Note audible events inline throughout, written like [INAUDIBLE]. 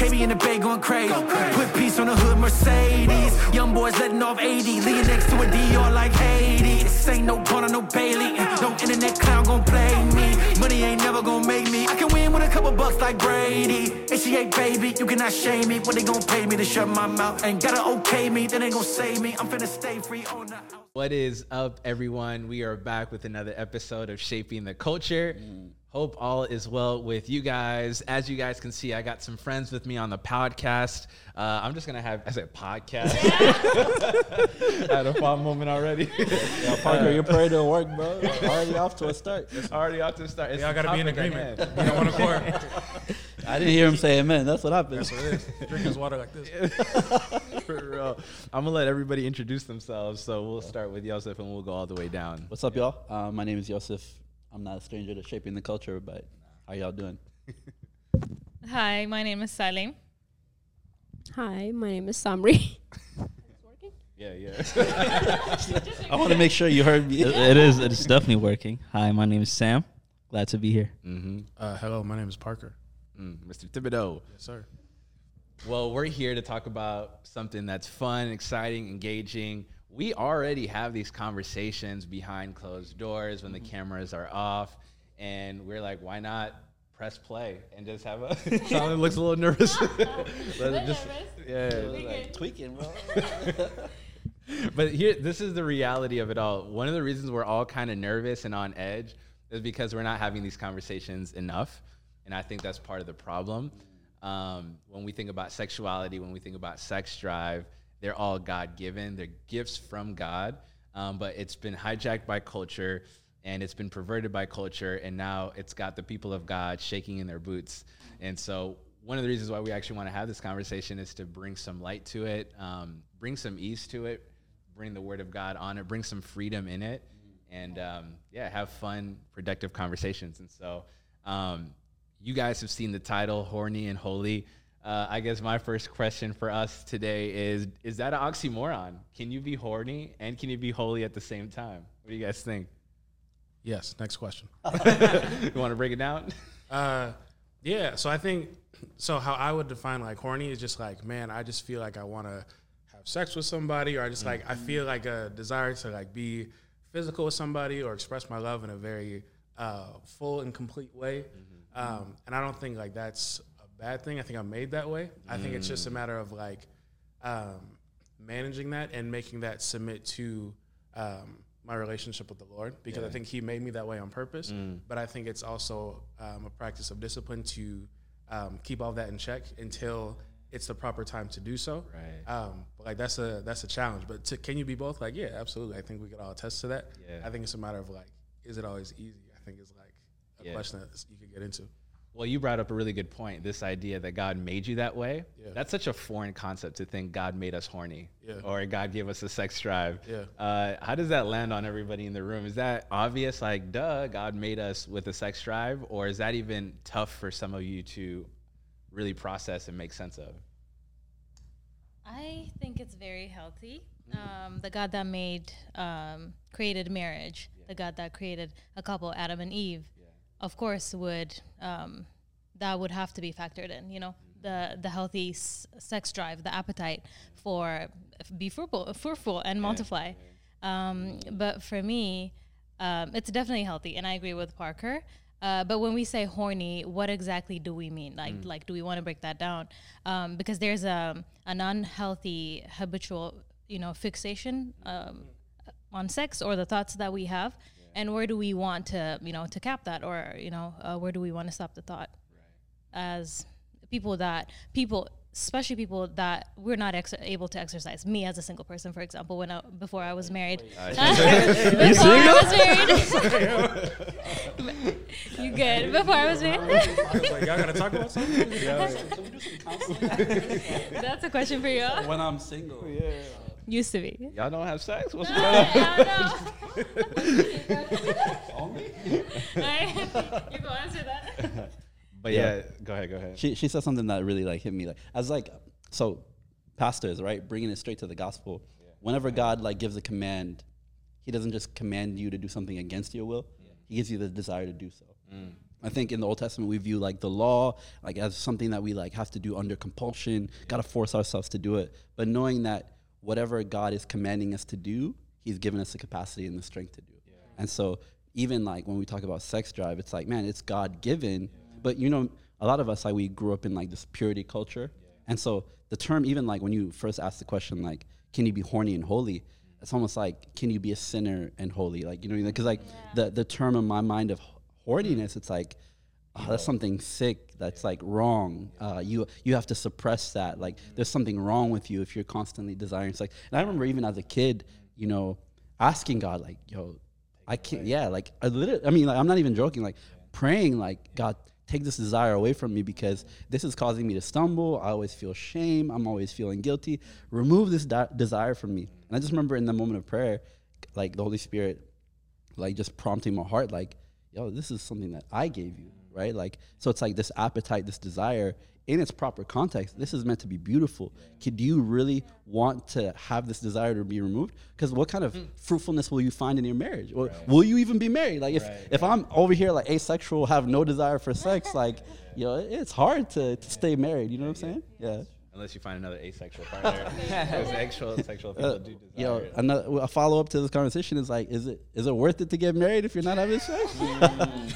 KB in the bay going crazy. Put peace on the hood Mercedes. Young boys letting off 80. Leaning next to a Dior like Haiti. This ain't no Bonner, no Bailey. No internet clown gon' play me. Money ain't never gon' make me. I can win with a couple bucks like Brady. ACA baby, you cannot shame me. What they gon' pay me to shut my mouth? Ain't gotta okay me, then ain't gon' save me. I'm finna stay free on the house. What is up, everyone? We are back with another episode of Shaping the Culture. Mm. Hope all is well with you guys. As you guys can see, I got some friends with me on the podcast. Uh, I'm just gonna have I said podcast. I [LAUGHS] [LAUGHS] had a fun moment already. [LAUGHS] Yo, Parker, you're ready to work, bro. Already off to a start. already off to a start. It's Y'all gotta be in topic at agreement. You don't want to court. I didn't hear him say amen. That's what happened. That's what it is. Drink his water like this. For real. I'm gonna let everybody introduce themselves. So we'll start with Yosef and we'll go all the way down. What's up, y'all? Uh, my name is Yosef. I'm not a stranger to shaping the culture, but how y'all doing? [LAUGHS] Hi, my name is Salim. Hi, my name is Samri. [LAUGHS] Yeah, yeah. [LAUGHS] I want to make sure you heard me. It- it is. It's definitely working. Hi, my name is Sam. Glad to be here. mm-hmm. Uh, hello, my name is Parker. mm, Mr. Thibodeau. Yes, sir. Well, we're here to talk about something that's fun, exciting, engaging. We already have these conversations behind closed doors when the cameras are off, and we're like, why not press play and just have a? [LAUGHS] Someone looks a little nervous. [LAUGHS] Let's [LAUGHS] just- yeah. like tweaking, bro. but here this is the reality of it all one of the reasons we're all kind of nervous and on edge is because we're not having these conversations enough and i think that's part of the problem um, when we think about sexuality when we think about sex drive they're all god-given they're gifts from god um, but it's been hijacked by culture and it's been perverted by culture and now it's got the people of god shaking in their boots and so one of the reasons why we actually want to have this conversation is to bring some light to it um, bring some ease to it bring the word of God on it, bring some freedom in it, and um, yeah, have fun, productive conversations. And so, um, you guys have seen the title, Horny and Holy. Uh, I guess my first question for us today is Is that an oxymoron? Can you be horny and can you be holy at the same time? What do you guys think? Yes. Next question. [LAUGHS] you want to break it down? Uh, yeah. So I think so. How I would define like horny is just like, man, I just feel like I want to have sex with somebody, or I just like I feel like a desire to like be physical with somebody or express my love in a very uh, full and complete way. Um, and I don't think like that's bad thing. I think I'm made that way. I think it's just a matter of like um, managing that and making that submit to um, my relationship with the Lord because I think He made me that way on purpose. But I think it's also um, a practice of discipline to um, keep all that in check until it's the proper time to do so. Right. Um, but like that's a that's a challenge. But to, can you be both? Like yeah, absolutely. I think we could all attest to that. Yeah. I think it's a matter of like, is it always easy? I think it's like a Yeah. question that you could get into. Well, you brought up a really good point. This idea that God made you that way. Yeah. That's such a foreign concept to think God made us horny Yeah. or God gave us a sex drive. Yeah. Uh, how does that land on everybody in the room? Is that obvious? Like, duh, God made us with a sex drive? Or is that even tough for some of you to really process and make sense of? I think it's very healthy. Um, the God that made, um, created marriage, the God that created a couple, Adam and Eve, of course, would um, that would have to be factored in. You know, the the healthy s- sex drive, the appetite for be fruitful, fruitful and multiply. Um, but for me, um, it's definitely healthy, and I agree with Parker. Uh, but when we say horny, what exactly do we mean? Like, like, do we want to break that down? Um, because there's a an unhealthy habitual, you know, fixation um, on sex or the thoughts that we have, and where do we want to, you know, to cap that, or you know, uh, where do we want to stop the thought? As people that people especially people that we're not ex- able to exercise. Me as a single person, for example, when I, before I was married. [LAUGHS] [LAUGHS] before I was married. [LAUGHS] you good? Before I was married. like, y'all gotta talk about something. That's a question for you. when I'm single. Used to be. Y'all don't have sex? What's No, going on? yeah, no. [LAUGHS] [LAUGHS] Alright, [LAUGHS] you go answer that. But yeah, go ahead, go ahead. She she said something that really like hit me like as like so pastors right bringing it straight to the gospel. Whenever God like gives a command, He doesn't just command you to do something against your will. He gives you the desire to do so. Mm. I think in the Old Testament we view like the law like as something that we like have to do under compulsion, got to force ourselves to do it. But knowing that whatever God is commanding us to do, He's given us the capacity and the strength to do. it. And so even like when we talk about sex drive, it's like man, it's God given. But you know, a lot of us like we grew up in like this purity culture, and so the term even like when you first ask the question like, can you be horny and holy? It's almost like can you be a sinner and holy? Like you know, because like the the term in my mind of horniness, it's like oh, that's something sick that's like wrong. Uh, you you have to suppress that. Like there's something wrong with you if you're constantly desiring sex. And i remember even as a kid you know asking god like yo i can't yeah like i literally i mean like i'm not even joking like praying like god take this desire away from me because this is causing me to stumble. I always feel shame. I'm always feeling guilty. Remove this di- desire from me. And i just remember in the moment of prayer like the holy spirit like just prompting my heart like yo this is something that i gave you right? Like so it's like this appetite this desire in its proper context. This is meant to be beautiful. Could you really want to have this desire to be removed? Because what kind of hmm. fruitfulness will you find in your marriage? Or will you even be married? Like if if i'm over here like asexual have no desire for sex [LAUGHS] like you know it's hard to, to stay married you know what i'm saying? Yeah Unless you find another asexual partner. [LAUGHS] Because sexual, sexual people uh, do desire. yo, it. another a follow up to this conversation is like, is it is it worth it to get married if you're not having sex?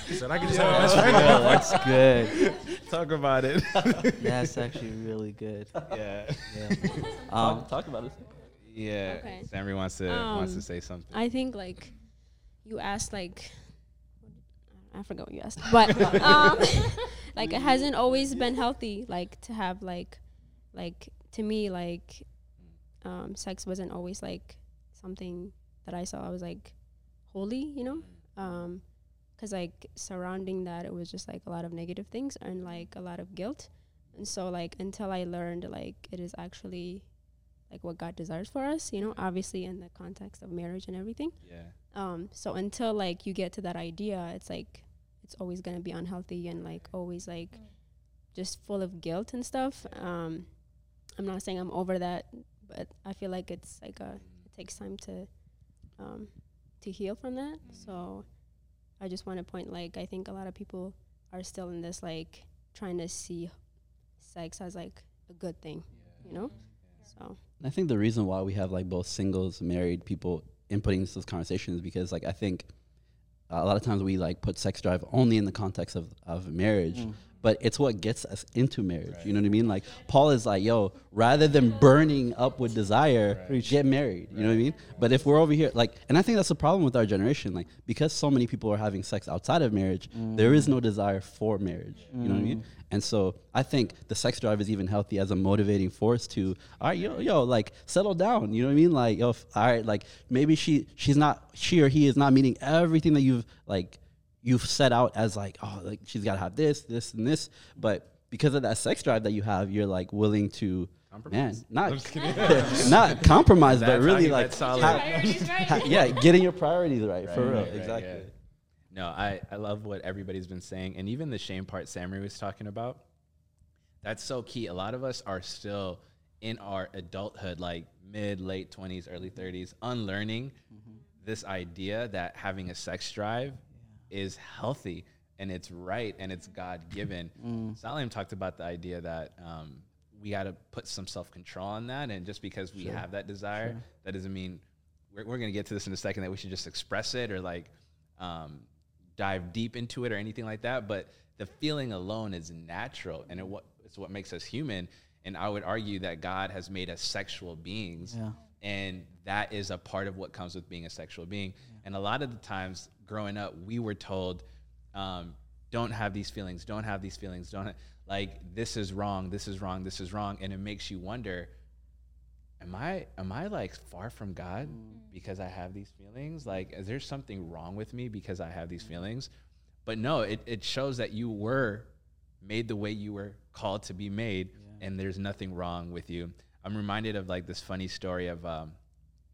He said I could just have a best friend. [LAUGHS] That's good. Talk about it. [LAUGHS] That's actually really good. yeah. Yeah. talk, Um, talk about it. Yeah. Okay. Sammy wants to wants to Um, say something. I think like you asked like I forgot what you asked, but um, like it hasn't always been healthy. Like to have like like to me like um, sex wasn't always like something that I saw. I was like holy, you know, um, because like surrounding that it was just like a lot of negative things and like a lot of guilt. And so like until I learned like it is actually like what God desires for us, you know, obviously in the context of marriage and everything. yeah. Um, so until like you get to that idea, it's like it's always gonna be unhealthy and like always like just full of guilt and stuff. Um, I'm not saying I'm over that, but I feel like it's like a it takes time to um, to heal from that. Mm-hmm. So I just want to point like I think a lot of people are still in this like trying to see sex as like a good thing, you know. Mm-hmm. So. I think the reason why we have like both singles, married people inputting into this conversation is because like I think a lot of times we like put sex drive only in the context of, of marriage, mm. But it's what gets us into marriage. You know what I mean? Like Paul is like, yo, rather than burning up with desire, get married. You know what I mean? But if we're over here, like, and I think that's the problem with our generation, like because so many people are having sex outside of marriage, there is no mm. desire for marriage. You know what I mean? Mm. And so I think the sex drive is even healthy as a motivating force to, all right, yo, yo, like settle down. You know what I mean? Like, yo, f- all right, like maybe she, she's not, she or he is not meeting everything that you've like, you've set out as like, oh, like she's got to have this, this, and this. But because of that sex drive that you have, you're like willing to, man, not, [LAUGHS] not compromise, but really like, solid. ha- right. ha- yeah, getting your priorities right, for real, right, right, exactly. yeah. No, I, I love what everybody's been saying. And even the shame part Sammy was talking about, that's so key. A lot of us are still in our adulthood, like mid, late 20s, early 30s, unlearning mm-hmm. this idea that having a sex drive is healthy and it's right and it's God given. Salim talked about the idea that um, we got to put some self control on that. And just because we have that desire, that doesn't mean we're, we're going to get to this in a second that we should just express it or like um, dive deep into it or anything like that. But the feeling alone is natural and it, it's what makes us human. And I would argue that God has made us sexual beings. Yeah. And that is a part of what comes with being a sexual being. And a lot of the times growing up, we were told, um, don't have these feelings, don't have these feelings, don't ha- like this is wrong, this is wrong, this is wrong. And it makes you wonder, am I am I like far from God because I have these feelings? Like, is there something wrong with me because I have these feelings? But no, it, it shows that you were made the way you were called to be made, and there's nothing wrong with you. I'm reminded of like this funny story of, um,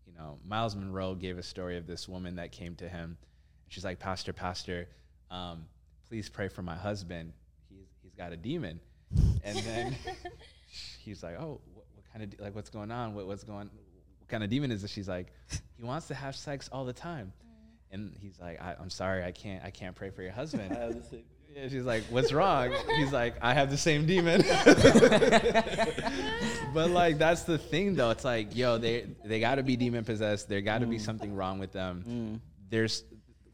you know, Myles Munroe gave a story of this woman that came to him. She's like, Pastor, Pastor, um, please pray for my husband. He's he's got a demon, and then [LAUGHS] he's like, oh, what, what kind of de- like what's going on? What, what's going? What kind of demon is this? She's like, he wants to have sex all the time, and he's like, I, I'm sorry, I can't I can't pray for your husband. Yeah, she's like, "What's wrong?" [LAUGHS] He's like, "I have the same demon." [LAUGHS] but like, that's the thing, though. It's like, yo, they they got to be demon possessed. There got to be something wrong with them. There's,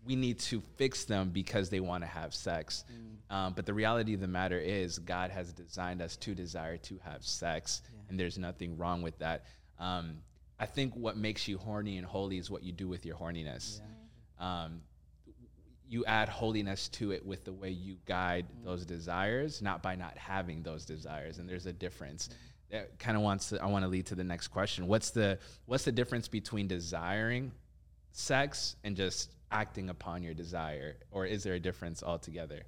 we need to fix them because they want to have sex. Um, but the reality of the matter is, God has designed us to desire to have sex, and there's nothing wrong with that. Um, I think what makes you horny and holy is what you do with your horniness. Um, you add holiness to it with the way you guide those desires, not by not having those desires. And there's a difference. That kind of wants to. I want to lead to the next question. What's the What's the difference between desiring sex and just acting upon your desire, or is there a difference altogether?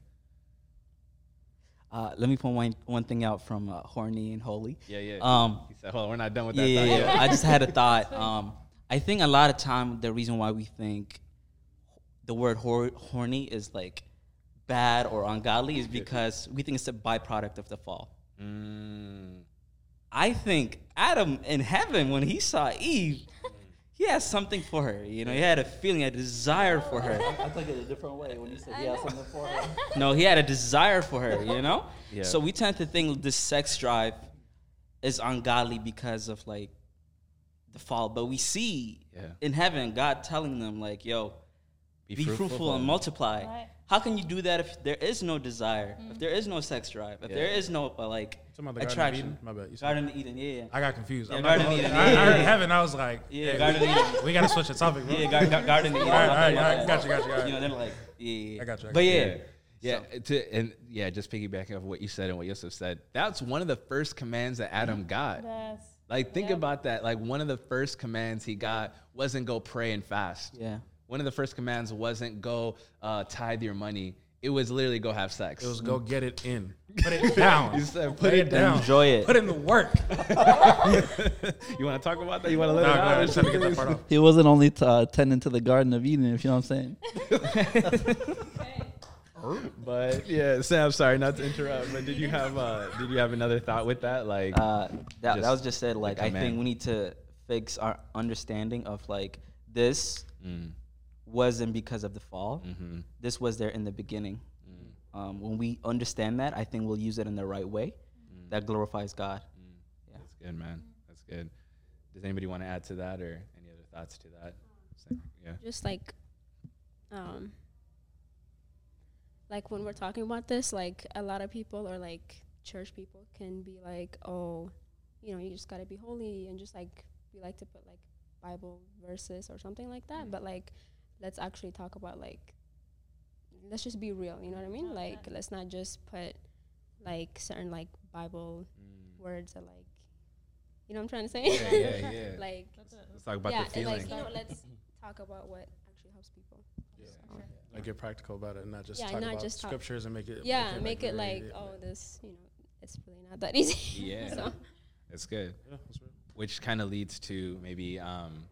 Uh, let me point one, one thing out from uh, horny and holy. Yeah, yeah. Um, he said, "Hold on, we're not done with that." yeah, thought yet." yeah. I just had a [LAUGHS] thought. Um, I think a lot of time the reason why we think the word hor- horny is like bad or ungodly is because we think it's a byproduct of the fall. Mm, I think Adam in heaven when he saw Eve, he had something for her. You know, he had a feeling, a desire for her. I took it a different way when you said yeah something for her. No, he had a desire for her, you know? Yeah. So we tend to think this sex drive is ungodly because of like the fall. But we see Yeah. in heaven God telling them, like, yo, be, fruitful, and multiply. Right. How can you do that if there is no desire, if there is no sex drive, if there Yeah. is no uh, like Talking about the Garden of attraction? Eden? My bad. You said- Garden of Eden, yeah, yeah. I got confused. Yeah, I'm not Garden of Eden. I, yeah, I heard heaven. I was like, Yeah, hey, Garden of Eden. we gotta switch the topic, bro. [LAUGHS] Yeah, Garden, Garden of Eden. All right, all right, Yeah, all right. yeah. Got you, got you, you. You know, they're like, yeah, yeah. I got you, I But got you. yeah, Yeah, to, and yeah, just piggybacking off what you said and what Yusuf said. That's one of the first commands that Adam got. Yes. Like, think Yep. about that. Like, one of the first commands he got wasn't go pray and fast. yeah. One of the first commands wasn't go uh, tithe your money. It was literally go have sex. It was go get it in. Put it down. [LAUGHS] You said Put put it it down. Enjoy it. Put in the work. [LAUGHS] you want to talk about that? You want to let Nah, it go out? ahead. Just had to get that part off. He wasn't only t- uh, tending to the Garden of Eden, if you know what I'm saying. [LAUGHS] But yeah, Sam. Sorry not to interrupt, but did you have uh, did you have another thought with that? Like, Uh, that, that was just said. Like, I think we need to fix our understanding of like this mm, wasn't because of the fall. mhm, This was there in the beginning. mm, Um, when we understand that, I think we'll use it in the right way. mm. That glorifies God. Yeah, That's good, man. That's good. Does anybody want to add to that or any other thoughts to that? Yeah. just like um like when we're talking about this like a lot of people or like church people can be like oh you know you just got to be holy and just like we like to put like bible verses or something like that but like let's actually talk about like let's just be real you know what i mean like let's not just put like certain like bible Mm. words that like you know what i'm trying to say Yeah, yeah, [LAUGHS] yeah. like Let's talk about yeah, the and feeling. like you know, let's talk about what actually helps people. So, Like get practical about it and not just Yeah, talk not about just talk- scriptures and make it. yeah, make it very- like, yeah, oh, this, you know, it's really not that [LAUGHS] easy. Yeah. so, That's good. Yeah, that's real. Which kind of leads to maybe um,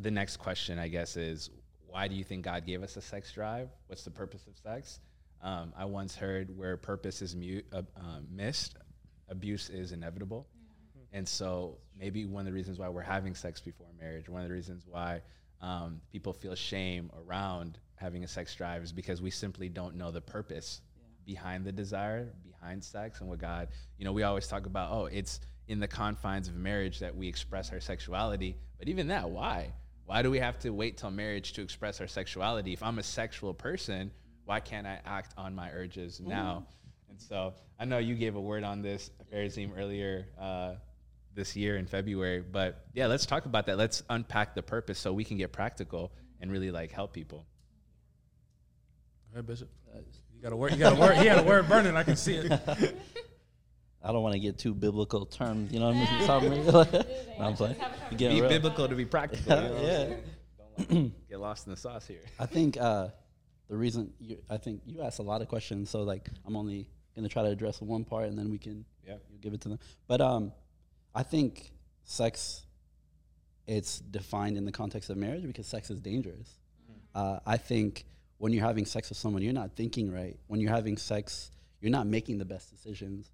the next question, I guess, is why do you think God gave us a sex drive? What's the purpose of sex? Um, I once heard where purpose is mute, uh, uh, missed, abuse is inevitable. And so maybe one of the reasons why we're having sex before marriage, one of the reasons why um, people feel shame around having a sex drive is because we simply don't know the purpose behind the desire, behind sex, and what God, you know, we always talk about, oh, it's in the confines of marriage that we express our sexuality. But even that, why? Why do we have to wait till marriage to express our sexuality? If I'm a sexual person, why can't I act on my urges now? And so I know you gave a word on this, Farazim, earlier uh, this year in February. But yeah, let's talk about that. Let's unpack the purpose so we can get practical and really like help people. Go ahead, Bishop. You got a word. You got a word. He had a word burning. I can see it. [LAUGHS] I don't want to get too biblical terms, you know what I mean? Something [LAUGHS] [LAUGHS] like- no, I'm playing. You getting Be real. biblical to be practical. you know Yeah. Don't [CLEARS THROAT] like get lost in the sauce here. I think uh, the reason you, I think you asked a lot of questions, so like I'm only gonna try to address one part, and then we can Yeah. you give it to them. But um, I think sex, it's defined in the context of marriage because sex is dangerous. Uh, I think when you're having sex with someone, you're not thinking right. When you're having sex, you're not making the best decisions.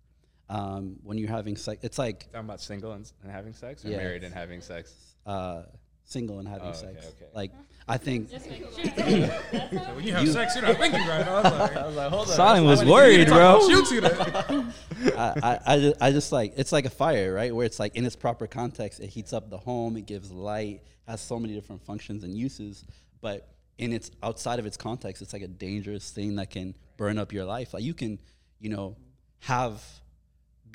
Um, when you're having sex, it's like Talking about single and, and having sex, or Yeah. married and having sex. uh, single and having Oh, sex. okay, okay. Like I think When you have sex, you're not thinking right. I was like, I was like, hold on. Silent was worried, bro. about You two then. [LAUGHS] I, I, I, just, I just like it's like a fire, right? Where it's like in its proper context, it heats up the home, it gives light, has so many different functions and uses. But in its outside of its context, it's like a dangerous thing that can burn up your life. Like you can, you know, have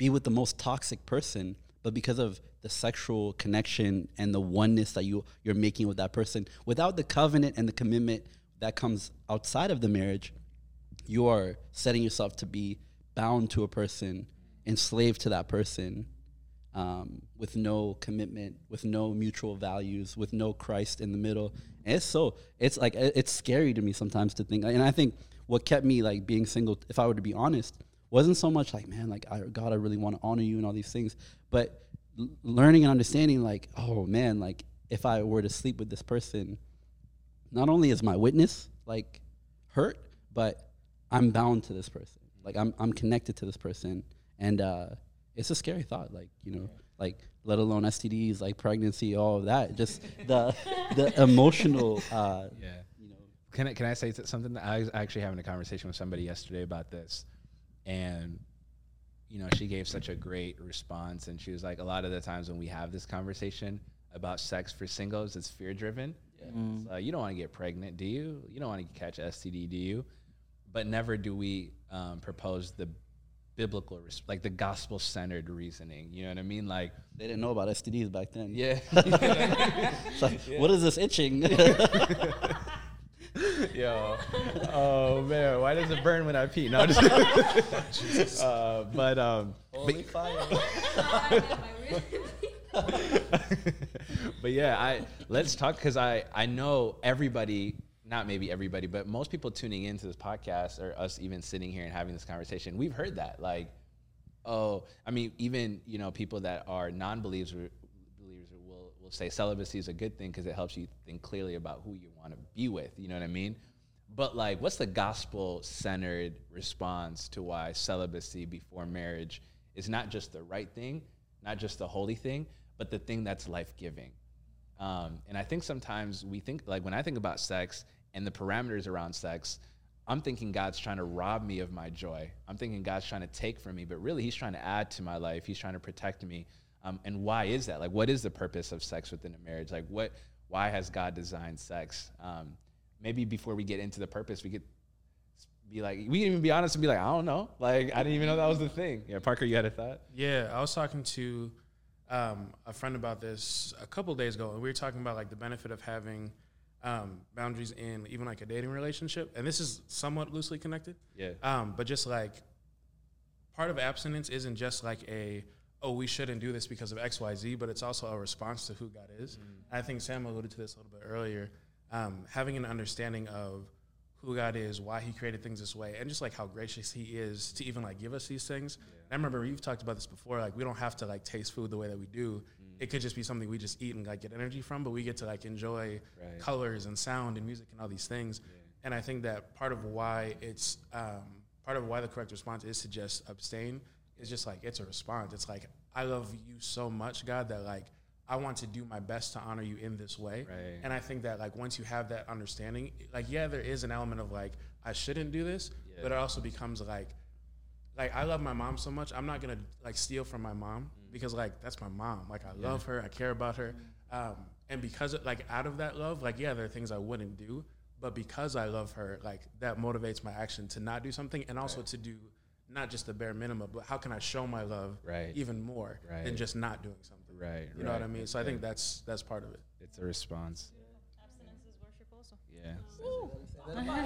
be with the most toxic person, but because of the sexual connection and the oneness that you you're making with that person, without the covenant and the commitment that comes outside of the marriage, you are setting yourself to be bound to a person, enslaved to that person, um, with no commitment, with no mutual values, with no Christ in the middle. And it's so it's like it's scary to me sometimes to think. And I think what kept me like being single, if I were to be honest, wasn't so much like man, like I, God, I really want to honor you and all these things, but l- learning and understanding like, oh man, like if I were to sleep with this person, not only is my witness like hurt, but I'm bound to this person. Like I'm I'm connected to this person, and uh, it's a scary thought. Like you know, like let alone STDs, like pregnancy, all of that. Just the the emotional. [LAUGHS] Uh, Yeah. you know, Can I, can I say something? I was actually having a conversation with somebody yesterday about this, and you know, she gave such a great response, and she was like, a lot of the times when we have this conversation about sex for singles, it's fear driven. So you don't want to get pregnant, do you? You don't want to catch STD, do you? But never do we um, propose the biblical, like the gospel centered reasoning. You know what I mean? Like, they didn't know about STDs back then. yeah. [LAUGHS] It's like, [LAUGHS] what is this itching? [LAUGHS] Yo, oh man, why does it burn when I pee? No, I'm just uh, but um, Holy fire! [LAUGHS] [LAUGHS] but yeah, I let's talk because I I know everybody, not maybe everybody, but most people tuning into this podcast or us even sitting here and having this conversation, we've heard that like, oh, I mean, even you know people that are non-believers believers will will say celibacy is a good thing because it helps you think clearly about who you want to be with. You know what I mean? But like, what's the gospel-centered response to why celibacy before marriage is not just the right thing, not just the holy thing, but the thing that's life-giving? Um, and I think sometimes we think, like when I think about sex and the parameters around sex, I'm thinking God's trying to rob me of my joy. I'm thinking God's trying to take from me, but really He's trying to add to my life. He's trying to protect me. Um, and why is that? Like, what is the purpose of sex within a marriage? Like, what? Why has God designed sex? Um, maybe before we get into the purpose, we could be like, we can even be honest and be like, I don't know. Like, I didn't even know that was the thing. Yeah, Parker, you had a thought? Yeah, I was talking to um, a friend about this a couple days ago, and we were talking about like the benefit of having um, boundaries in even like a dating relationship, and this is somewhat loosely connected. Yeah. Um, but just like part of abstinence isn't just like a oh we shouldn't do this because of X Y Z, but it's also a response to who God is. I think Sam alluded to this a little bit earlier. Um, having an understanding of who God is, why He created things this way, and just like how gracious He is to even like give us these things. And I remember you've talked about this before. Like we don't have to like taste food the way that we do. It could just be something we just eat and like get energy from, but we get to like enjoy Right. colors and sound and music and all these things. And I think that part of why it's um, part of why the correct response is to just abstain is just like it's a response. It's like I love you so much, God, that like I want to do my best to honor you in this way. Right. And I think that like once you have that understanding, like yeah, there is an element of like I shouldn't do this, Yeah. but it also becomes like like I love my mom so much. I'm not gonna like steal from my mom because like that's my mom. Like I love her. I care about her. Um, and because of, like out of that love, like yeah, there are things I wouldn't do, but because I love her, like that motivates my action to not do something and also to do not just the bare minimum, but how can I show my love Right. even more Right. than just not doing something. Right. You know what. I mean? That's So I think that's that's part of it. it's a response. Abstinence is worship also.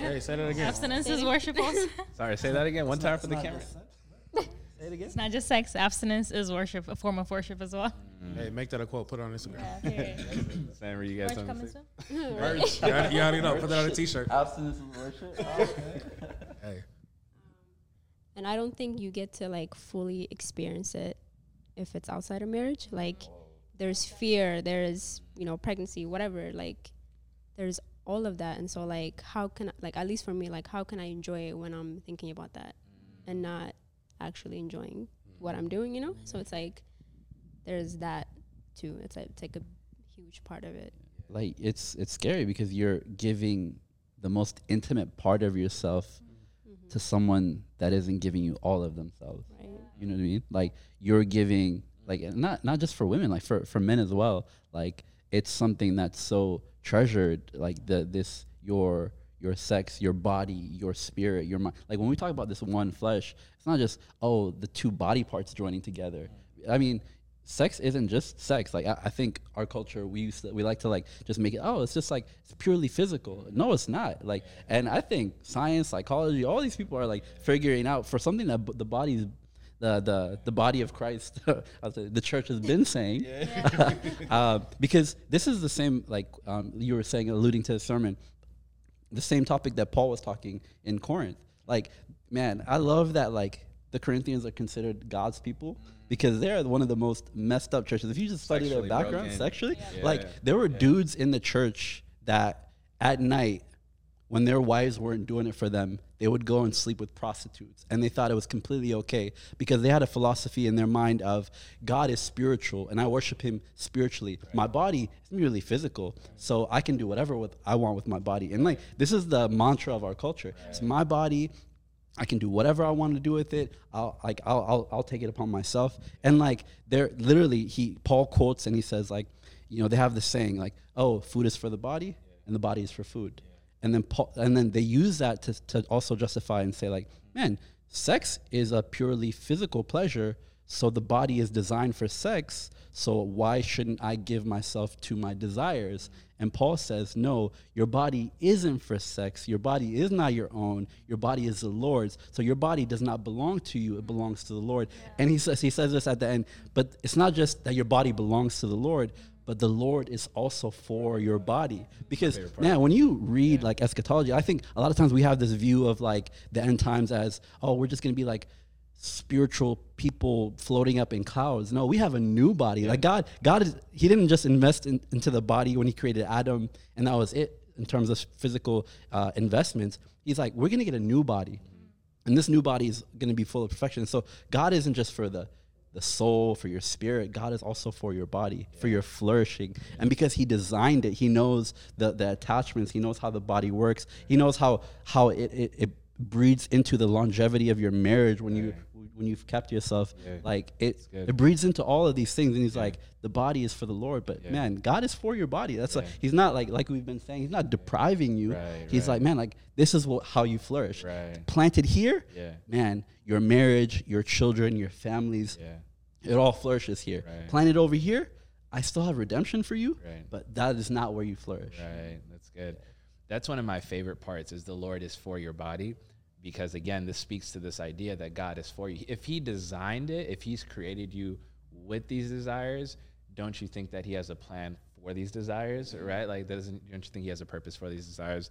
Yeah. Hey, say that again. Abstinence is worship also. [LAUGHS] Sorry, say that again. One time for the camera. Say it again. It's not just sex. Abstinence is worship, a form of worship as well. Mm. Hey, make that a quote. Put it on Instagram. [LAUGHS] Sam, were you guys Merch something coming to say? soon. [LAUGHS] Merch. you, already, you already know. Put that on a t-shirt. Abstinence is worship. Hey. And I don't think you get to like fully experience it if it's outside of marriage. Like there's fear, there's, you know, pregnancy, whatever. Like there's all of that. And so like how can I, like at least for me, like how can I enjoy it when I'm thinking about that and not actually enjoying what I'm doing, you know? So it's like there's that too. It's like it's like a huge part of it. like it's it's scary because you're giving the most intimate part of yourself to someone that isn't giving you all of themselves. Right. You know what I mean? Like you're giving like not not just for women, like for for men as well. Like it's something that's so treasured. Like the this your your sex, your body, your spirit, your mind. Like when we talk about this one flesh, it's not just oh the two body parts joining together. I mean, sex isn't just sex. Like I, I think our culture we used to, we like to like just make it oh it's just like it's purely physical. No, it's not. Like and I think science, psychology, all these people are like figuring out for something that b- the body's the the the body of Christ, [LAUGHS] the church has been saying, [LAUGHS] uh, because this is the same like um, you were saying, alluding to the sermon, the same topic that Paul was talking in Corinth. Like, man, I love that like the Corinthians are considered God's people because they're one of the most messed up churches. If you just study Sexually their background broken. sexually, Yeah. like there were dudes in the church that at night when their wives weren't doing it for them, they would go and sleep with prostitutes. And they thought it was completely okay because they had a philosophy in their mind of God is spiritual and I worship him spiritually. My body is merely physical, so I can do whatever with I want with my body. And like this is the mantra of our culture. It's my body. I can do whatever I want to do with it. I'll like I'll, I'll I'll take it upon myself. And like they're literally he Paul quotes and he says like, you know, they have this saying like, oh, food is for the body and the body is for food. And then Paul, and then they use that to, to also justify and say like, man, sex is a purely physical pleasure. So the body is designed for sex. So why shouldn't I give myself to my desires? And Paul says, no, your body isn't for sex. Your body is not your own. Your body is the Lord's. So your body does not belong to you. It belongs to the Lord. And he says, he says this at the end, but it's not just that your body belongs to the Lord, but the Lord is also for your body. Because man, when you read like eschatology, I think a lot of times we have this view of like the end times as, oh, we're just gonna be like spiritual people floating up in clouds. No, we have a new body. Like God, God is He didn't just invest in, into the body when He created Adam, and that was it in terms of physical uh, investments. He's like, we're gonna get a new body, and this new body is gonna be full of perfection. So God isn't just for the the soul, for your spirit. God is also for your body, for your flourishing. And because He designed it, He knows the, the attachments. He knows how the body works. He knows how how it, it, it breeds into the longevity of your marriage when you when you've kept yourself. Like it it breeds into all of these things. And He's like, the body is for the Lord, but man, God is for your body. That's like He's not like like we've been saying. He's not depriving you. Right, he's right. like, man, like this is what, how you flourish. Right. Planted here, Yeah. man, your marriage, your children, your families, Yeah. it all flourishes here. Planted over here, I still have redemption for you, Right. but that is not where you flourish. Right. That's good. That's one of my favorite parts is the Lord is for your body because again, this speaks to this idea that God is for you. If he designed it, if he's created you with these desires, don't you think that he has a plan for these desires, right? Like doesn't don't you think he has a purpose for these desires?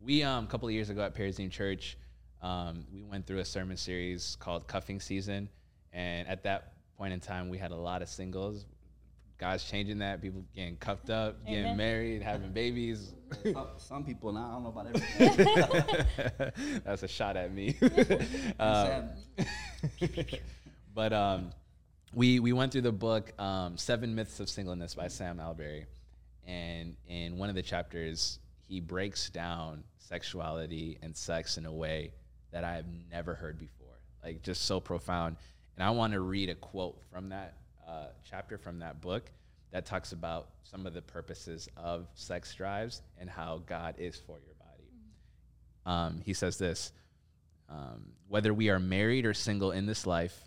We um a couple of years ago at Paradigm Church, um, we went through a sermon series called Cuffing Season, and at that point in time, we had a lot of singles. God's changing that. People getting cuffed up, getting married, having babies. Some, some people now, I don't know about [LAUGHS] everything. That's a shot at me. [LAUGHS] um, [LAUGHS] but um, we we went through the book um, Seven Myths of Singleness by Sam Allberry, and in one of the chapters, he breaks down sexuality and sex in a way that I have never heard before, like just so profound. And I want to read a quote from that uh, chapter from that book that talks about some of the purposes of sex drives and how God is for your body. Um, he says this um, whether we are married or single in this life,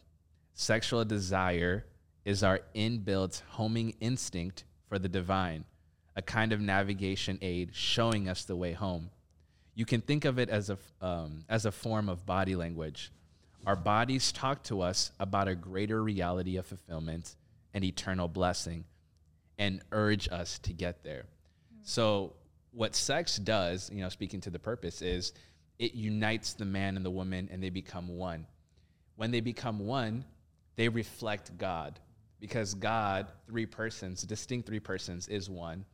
sexual desire is our inbuilt homing instinct for the divine, a kind of navigation aid showing us the way home. You can think of it as a, um, as a form of body language. Our bodies talk to us about a greater reality of fulfillment and eternal blessing and urge us to get there. So, what sex does, you know, speaking to the purpose, is it unites the man and the woman and they become one. When they become one, they reflect God because God, three persons, distinct three persons, is one.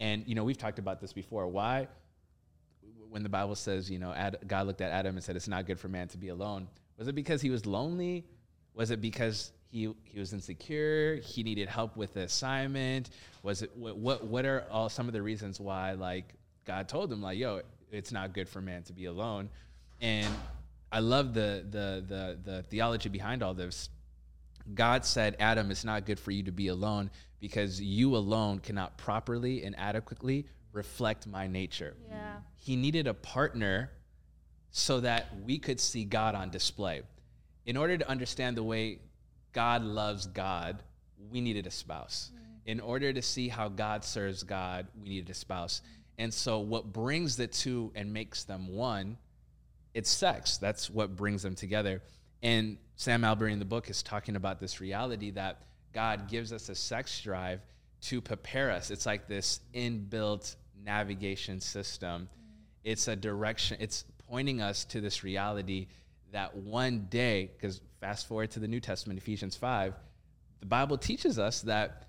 And, you know, we've talked about this before. Why? when the Bible says, you know, Ad, God looked at Adam and said, "It's not good for man to be alone." Was it because he was lonely? Was it because he he was insecure. He needed help with the assignment. Was it what what what are all some of the reasons why like God told him like yo it's not good for man to be alone, and I love the the the the theology behind all this. God said, Adam, it's not good for you to be alone because you alone cannot properly and adequately reflect my nature. Yeah. He needed a partner so that we could see God on display. In order to understand the way God loves God, we needed a spouse. Mm. In order to see how God serves God, we needed a spouse. And so, what brings the two and makes them one it's sex. That's what brings them together. And Sam Allberry in the book is talking about this reality that God gives us a sex drive to prepare us. It's like this inbuilt navigation system. Mm. It's a direction, it's pointing us to this reality that one day, because fast forward to the New Testament, Ephesians 5, the Bible teaches us that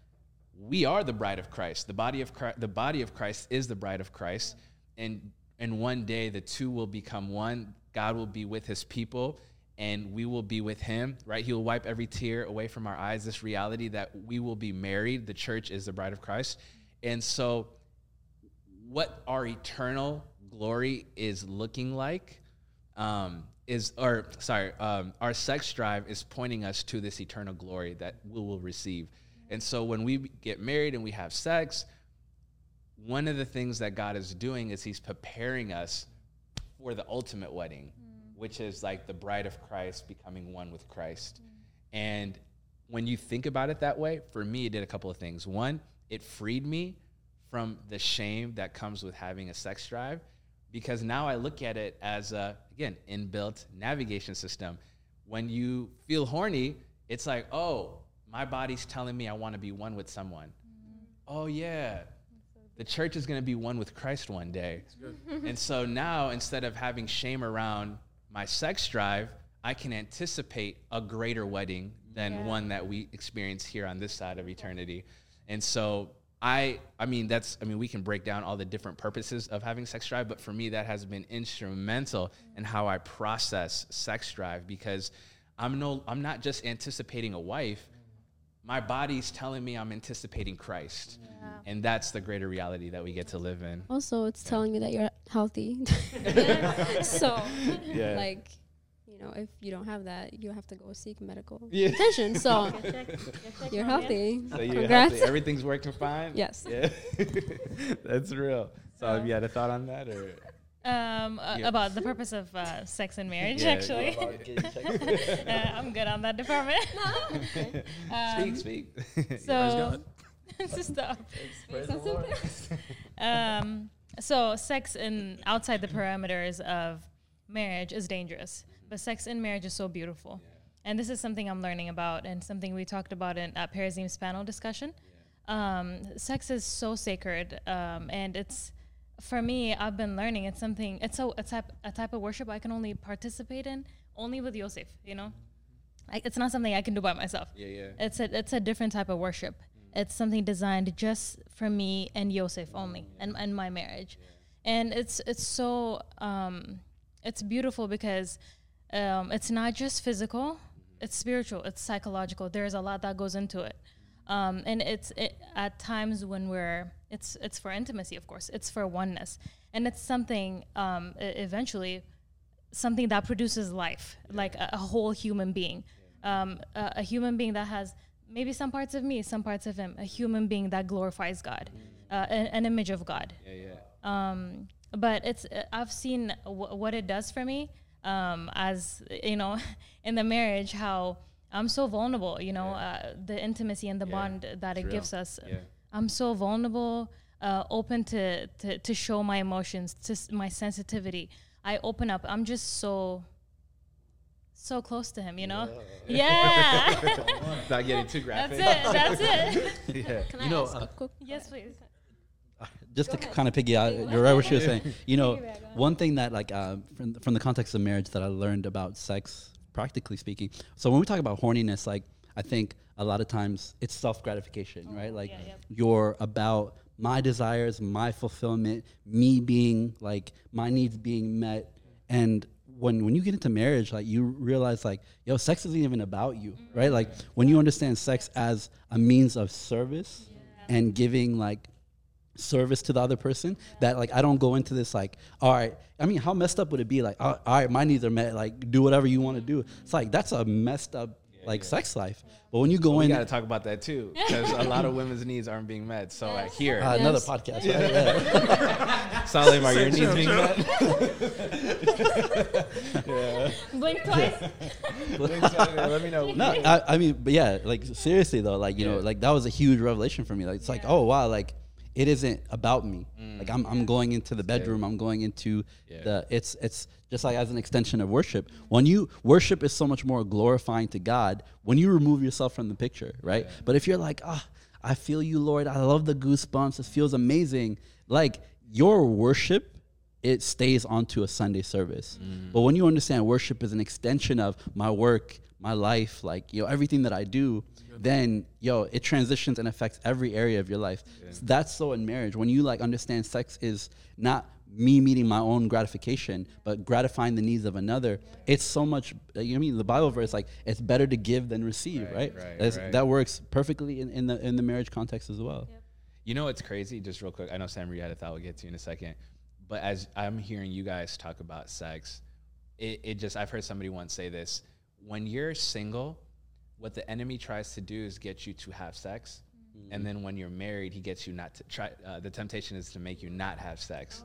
we are the bride of Christ. The body of Christ, the body of Christ is the bride of Christ. And and one day the two will become one. God will be with his people and we will be with him, right? He will wipe every tear away from our eyes. This reality that we will be married. The church is the bride of Christ. And so what our eternal glory is looking like um, is, or sorry, um, our sex drive is pointing us to this eternal glory that we will receive. And so when we get married and we have sex, one of the things that God is doing is He's preparing us for the ultimate wedding, which is like the bride of Christ becoming one with Christ. And when you think about it that way, for me, it did a couple of things. One, it freed me from the shame that comes with having a sex drive because now I look at it as a, again, inbuilt navigation system. When you feel horny, it's like, oh, my body's telling me I want to be one with someone. Mm-hmm. Oh, yeah. The church is going to be one with Christ one day. [LAUGHS] and so now, instead of having shame around my sex drive, I can anticipate a greater wedding than Yeah. one that we experience here on this side of eternity. And so I I mean that's I mean we can break down all the different purposes of having sex drive, but for me that has been instrumental in how I process sex drive because I'm no I'm not just anticipating a wife. My body's telling me I'm anticipating Christ. And that's the greater reality that we get to live in. Also, it's telling you that you're healthy. [LAUGHS] [LAUGHS] so, Yeah. like, you know, if you don't have that, you have to go seek medical Yeah. attention. So, [LAUGHS] you're healthy. So you're Congrats. healthy. [LAUGHS] Everything's working fine? Yes. Yeah. [LAUGHS] that's real. So have you had a thought on that or Um, uh, Yeah. about the purpose of uh, sex and marriage, Yeah, actually. uh, I'm good on that department. speak, um, speak. so, stop. Um, so sex in outside the parameters of marriage is dangerous, but sex in marriage is so beautiful. And this is something I'm learning about, and something we talked about in at Perazim's panel discussion. Um, sex is so sacred, um, and it's for me. I've been learning. It's something. It's a, a type a type of worship I can only participate in only with Yosef. You know, I, it's not something I can do by myself. yeah, yeah. It's a it's a different type of worship. It's something designed just for me and Yosef only, and, and my marriage. And it's it's so um, it's beautiful because um, it's not just physical, it's spiritual, it's psychological. There's a lot that goes into it, um, and it's it, at times when we're it's it's for intimacy, of course. It's for oneness, and it's something um, eventually something that produces life, like a, a whole human being, um, a, a human being that has maybe some parts of me, some parts of him, a human being that glorifies God, uh, an, an image of God. Yeah, yeah. Um, but it's I've seen w- what it does for me um, as you know [LAUGHS] in the marriage how I'm so vulnerable. You know uh, the intimacy and the Yeah, bond that it real. gives us. Yeah. I'm so vulnerable, uh, open to, to to show my emotions, to s- my sensitivity. I open up. I'm just so so close to him. You know. Yeah. Without [LAUGHS] getting too graphic. That's it. That's it. [LAUGHS] yeah. Can You I know, ask uh, a quick yes, please. Just to kind of piggy out, you're right what she was saying. You know, one thing that like uh, from from the context of marriage that I learned about sex, practically speaking. So when we talk about horniness, like I think a lot of times it's self gratification, right? Like yeah, yeah. you're about my desires, my fulfillment, me being like my needs being met, and when when you get into marriage, like you realize like yo, sex isn't even about you, right? Like when you understand sex as a means of service and giving like service to the other person that like I don't go into this like all right I mean how messed up would it be like all all right my needs are met like do whatever you want to do it's like that's a messed up like sex life but when you go We in got to talk about that too, because a lot of women's needs aren't being met. So like here, uh, another Yes. podcast right? yeah. [LAUGHS] Salim, are your needs being met? [LAUGHS] Blink twice. Let me know. no I, I mean but yeah like seriously though like you know like that was a huge revelation for me like it's like oh wow like it isn't about me. Like I'm, I'm going into the bedroom i'm going into Yeah. the it's it's just like as an extension of worship. When you worship is so much more glorifying to god when you remove yourself from the picture right? But if you're like ah i feel you lord. I love the goosebumps. It feels amazing. Like your worship it stays onto a Sunday service. But when you understand worship is an extension of my work, my life, like you know everything that I do, then yo it transitions and affects every area of your life. So that's so in marriage when you like understand sex is not me meeting my own gratification, but gratifying the needs of another. It's so much. uh, You know what I mean the Bible verse like it's better to give than receive, right? right, That's- right. That works perfectly in, in the in the marriage context as well. You know what's crazy? Just real quick. I know Sam Marie had a thought we'll get to you in a second. But as I'm hearing you guys talk about sex, it, it just, I've heard somebody once say this. When you're single, what the enemy tries to do is get you to have sex. And then when you're married, he gets you not to try. Uh, the temptation is to make you not have sex.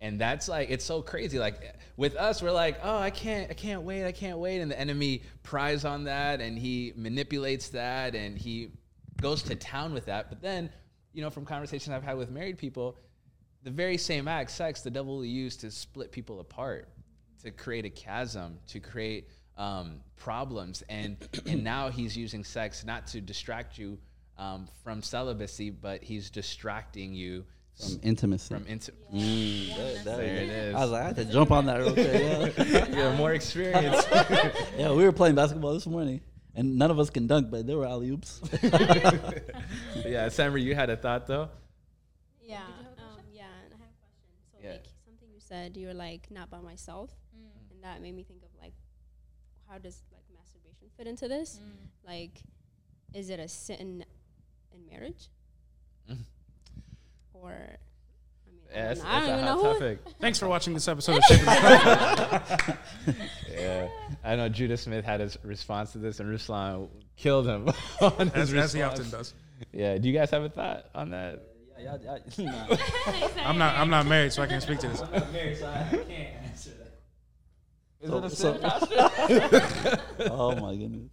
And that's like it's so crazy. Like with us, we're like, oh, I can't, I can't wait, I can't wait, and the enemy pries on that, and he manipulates that, and he goes to town with that. But then, you know, from conversations I've had with married people, the very same act, sex, the devil will use to split people apart, to create a chasm, to create um, problems, and and now he's using sex not to distract you um, from celibacy, but he's distracting you From intimacy. from into. Mm, that- that- There it is. I was like, I had to jump on that real quick. Yeah. [LAUGHS] yeah, more experience. [LAUGHS] Yeah, we were playing basketball this morning, and none of us can dunk, but there were alley oops. [LAUGHS] yeah, Samra, you had a thought though. Yeah. Um, yeah, and I have a question. So Yeah. like something you said, you were like not by myself, and that made me think of like, how does like masturbation fit into this? Like, is it a sin in marriage, Mm. [LAUGHS] or? I mean, Yeah, I it's, don't, know. I don't a even hot know topic. [LAUGHS] Thanks for watching this episode of [LAUGHS] Shaping the Yeah, I know Judah Smith had his response to this, and Ruslan killed him on his as, as he often does. Yeah, do you guys have a thought on that? yeah, yeah, yeah. I'm not I'm not married, so I can't speak to this. Is So- it a so- sin? [LAUGHS] oh my goodness.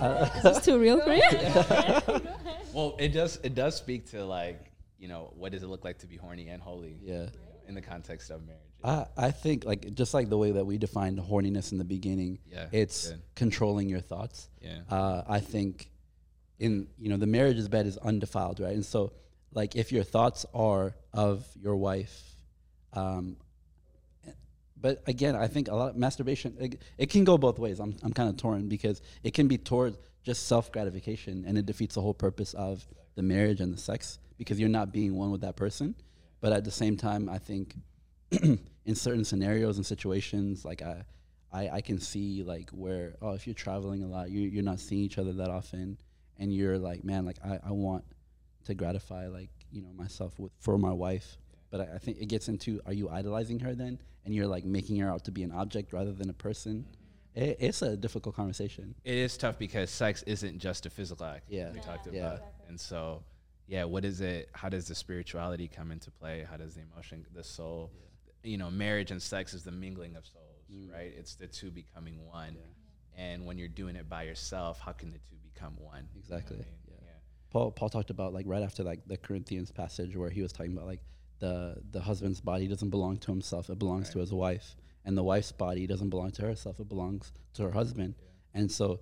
[LAUGHS] Is this too real for you? [LAUGHS] well, it does. It does speak to like you know what does it look like to be horny and holy Yeah. in the context of marriage. I, I think like just like the way that we defined horniness in the beginning, Yeah, it's good. controlling your thoughts. Yeah. Uh, I think in you know the marriage's bed is undefiled, right? And so like if your thoughts are of your wife, um, but again, I think a lot of masturbation it, it can go both ways. I'm I'm kind of torn because it can be towards just self gratification and it defeats the whole purpose of the marriage and the sex because you're not being one with that person. But at the same time, I think [CLEARS THROAT] in certain scenarios and situations, like I, I, I can see like where oh if you're traveling a lot, you you're not seeing each other that often, and you're like man like I, I want to gratify like you know myself with for my wife. But I, I think it gets into are you idolizing her then, and you're like making her out to be an object rather than a person. It, it's a difficult conversation. It is tough because sex isn't just a physical act. Yeah. we talked Yeah. about, and so yeah, what is it? How does the spirituality come into play? How does the emotion, the soul, you know, marriage and sex is the mingling of souls, Mm. right? It's the two becoming one. And when you're doing it by yourself, how can the two become one? You know Exactly. Mean? Yeah. Paul Paul talked about like right after like the Corinthians passage where he was talking about like the the husband's body doesn't belong to himself; it belongs to his wife, and the wife's body doesn't belong to herself; it belongs to her husband. And so,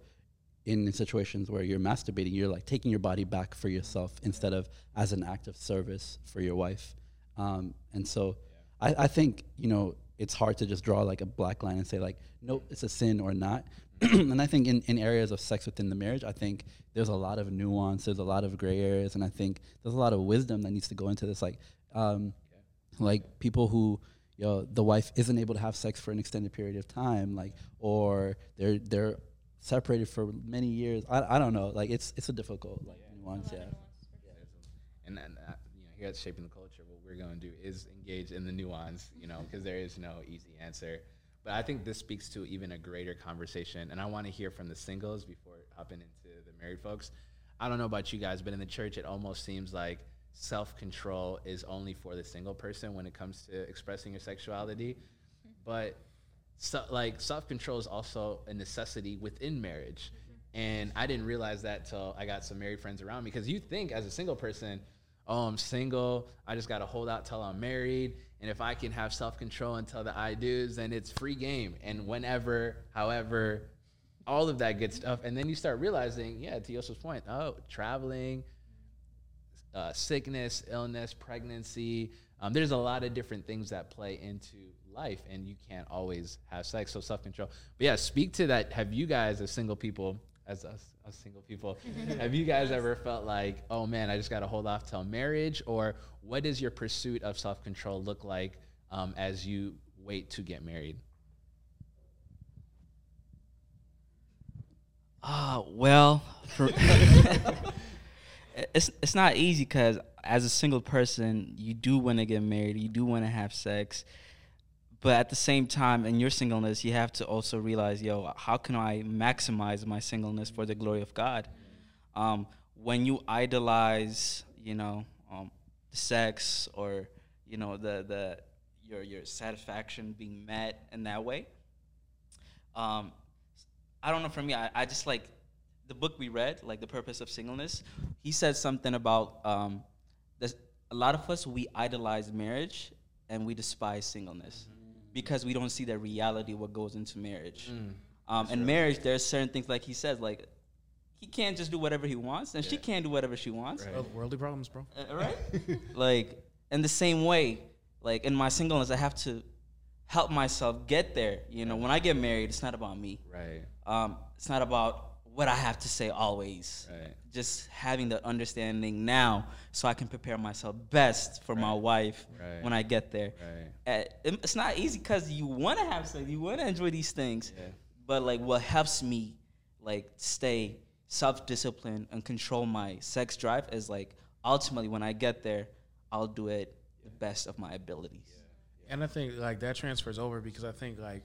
in situations where you're masturbating, you're like taking your body back for yourself instead of as an act of service for your wife. Um, and so, I, I think you know it's hard to just draw like a black line and say like, nope, it's a sin or not. [CLEARS THROAT] and I think in, in areas of sex within the marriage, I think there's a lot of nuance, there's a lot of gray areas, and I think there's a lot of wisdom that needs to go into this. Like, um, like people who yo, the wife isn't able to have sex for an extended period of time, like, or they're they're separated for many years. I, I don't know. Like, it's it's a difficult like nuance. Yeah. and then uh, you know here at shaping the culture what we're going to do is engage in the nuance you know because there is no easy answer but i think this speaks to even a greater conversation and i want to hear from the singles before hopping into the married folks i don't know about you guys but in the church it almost seems like self-control is only for the single person when it comes to expressing your sexuality. But so, like self-control is also a necessity within marriage. Mm-hmm. And i didn't realize that till i got some married friends around me. Because you think as a single person oh i'm single i just got to hold out till i'm married and if i can have self-control until the i do's then it's free game. And whenever however all of that good stuff. And then you start realizing yeah to Yoseph's point oh traveling uh, sickness, illness, pregnancy. Um, there's a lot of different things that play into life, and you can't always have sex. So self control. But yeah, speak to that. Have you guys, as single people, as us, us single people, [LAUGHS] have you guys ever felt like, oh man, I just got to hold off till marriage, or what does your pursuit of self control look like um, as you wait to get married? Ah, well, for [LAUGHS] [LAUGHS] it's it's not easy because as a single person, you do want to get married, you do want to have sex, but at the same time, in your singleness, you have to also realize, yo, how can I maximize my singleness for the glory of God? Um, when you idolize, you know, um, sex or you know the the your your satisfaction being met in that way. Um, I don't know. For me, I, I just like the book we read, like the purpose of singleness. He said something about um, this, a lot of us we idolize marriage and we despise singleness because we don't see the reality what goes into marriage. Um, in marriage, there's certain things like he says, like he can't just do whatever he wants, and she can't do whatever she wants. World- Worldly problems, bro. Uh, right? [LAUGHS] like in the same way, like in my singleness, I have to help myself get there. You know, when I get married, it's not about me. Right. Um, it's not about what I have to say always. Right. Just having the understanding now, so I can prepare myself best for my wife Right. when I get there. Right. Uh, it's not easy because you want to have sex, you want to enjoy these things, Yeah. but like what helps me like stay self-disciplined and control my sex drive is like ultimately when I get there, I'll do it the best of my abilities. And I think like that transfers over because I think like